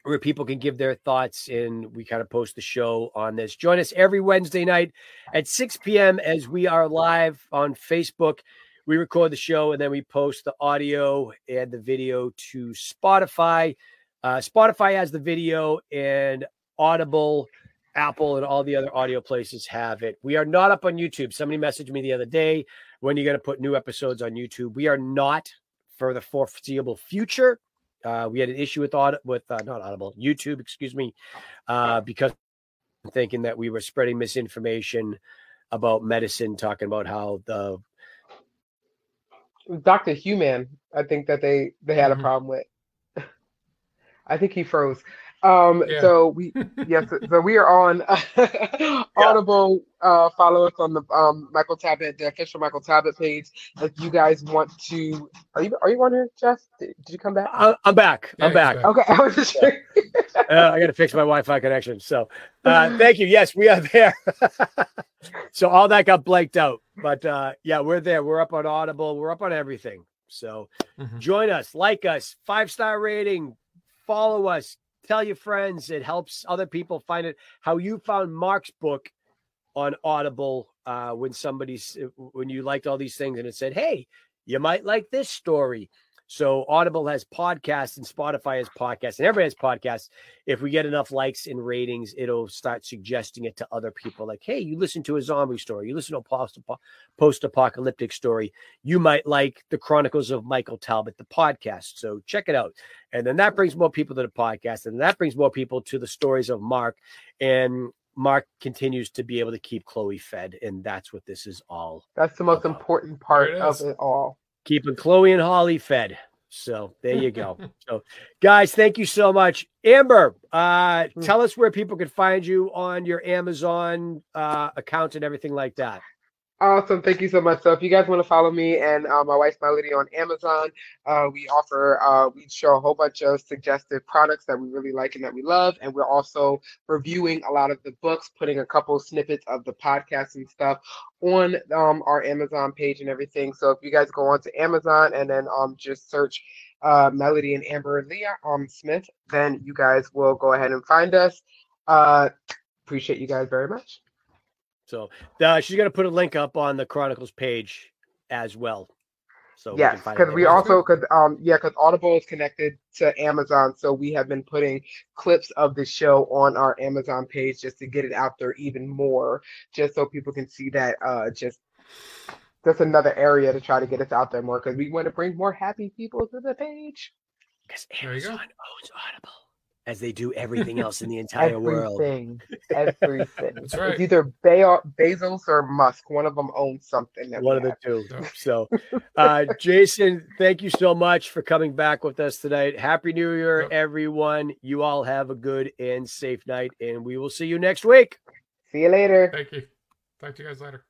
where people can give their thoughts, and we kind of post the show on this. Join us every Wednesday night at 6 p.m. as we are live on Facebook. We record the show and then we post the audio and the video to Spotify. Uh, Spotify has the video, and Audible, Apple, and all the other audio places have it. We are not up on YouTube. Somebody messaged me the other day when you're going to put new episodes on YouTube. We are not for the foreseeable future. Uh, we had an issue with audit with uh, not Audible, YouTube, excuse me, uh, because thinking that we were spreading misinformation about medicine, talking about how the Dr. Human, I think that they they had a problem with. I think he froze. Um, Yeah. so we yes, so we are on Audible. Uh, follow us on the um Michael Talbot, the official Michael Talbot page. If you guys want to, are you are you on here, Jeff? Did, did you come back? I, I'm back. Yeah, I'm back. back. Okay, I was just sure. uh, I got to fix my Wi-Fi connection. So, uh, thank you. Yes, we are there. so all that got blanked out, but uh, yeah, we're there. We're up on Audible. We're up on everything. So Mhm. join us, like us, five star rating, follow us, tell your friends. It helps other people find it. How you found Mark's book on Audible uh, when somebody's when you liked all these things and it said, "Hey, you might like this story." So Audible has podcasts and Spotify has podcasts and everybody has podcasts. If we get enough likes and ratings, it'll start suggesting it to other people. Like, hey, you listen to a zombie story, you listen to a post post apocalyptic story. You might like the Chronicles of Michael Talbot, the podcast. So check it out. And then that brings more people to the podcast, and that brings more people to the stories of Mark. And Mark continues to be able to keep Chloe fed, and that's what this is all That's the most About- important part it of it all. Keeping Chloe and Holly fed. So there you go. so, guys, thank you so much. Amber, uh, Hmm. tell us where people can find you on your Amazon uh, account and everything like that. Awesome. Thank you so much. So if you guys want to follow me and uh, my wife Melody on Amazon, uh, we offer, uh, we show a whole bunch of suggested products that we really like and that we love. And we're also reviewing a lot of the books, putting a couple snippets of the podcast and stuff on um, our Amazon page and everything. So if you guys go onto Amazon and then um, just search uh, Melody and Amber Leah um, Smith, then you guys will go ahead and find us. Uh, appreciate you guys very much. So uh, she's going to put a link up on the Chronicles page as well. So we yes, can find because there. we also because um yeah because Audible is connected to Amazon, so we have been putting clips of the show on our Amazon page just to get it out there even more, just so people can see that uh just that's another area to try to get us out there more because we want to bring more happy people to the page. because There you go. Amazon owns Audible, as they do everything else in the entire world. Everything, everything. That's right. It's either Be- Bezos or Musk. One of them owns something. One of the have. two. So, uh, Jason, thank you so much for coming back with us tonight. Happy New Year, Yep. everyone. You all have a good and safe night, and we will see you next week. See you later. Thank you. Talk to you guys later.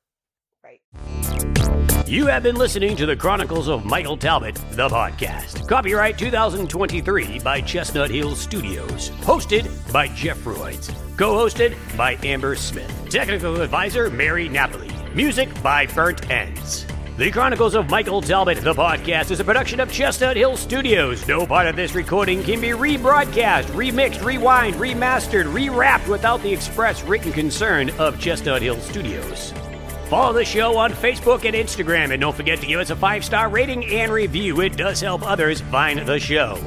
Bye. You have been listening to the Chronicles of Michael Talbot, the podcast. Copyright 2023 by Chestnut Hill Studios. Hosted by Jeff Royds. Co hosted by Amber Smith. Technical advisor Mary Napoli. Music by Burnt Ends. The Chronicles of Michael Talbot, the podcast, is a production of Chestnut Hill Studios. No part of this recording can be rebroadcast, remixed, rewind, remastered, rewrapped without the express written concern of Chestnut Hill Studios. Follow the show on Facebook and Instagram, and don't forget to give us a five star rating and review. It does help others find the show.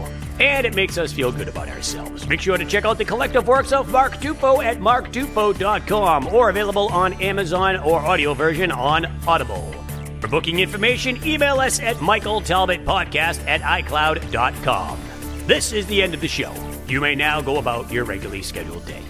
And it makes us feel good about ourselves. Make sure to check out the collective works of Mark Tufo at marktufo.com or available on Amazon or audio version on Audible. For booking information, email us at michaeltalbotpodcast at icloud.com. This is the end of the show. You may now go about your regularly scheduled day.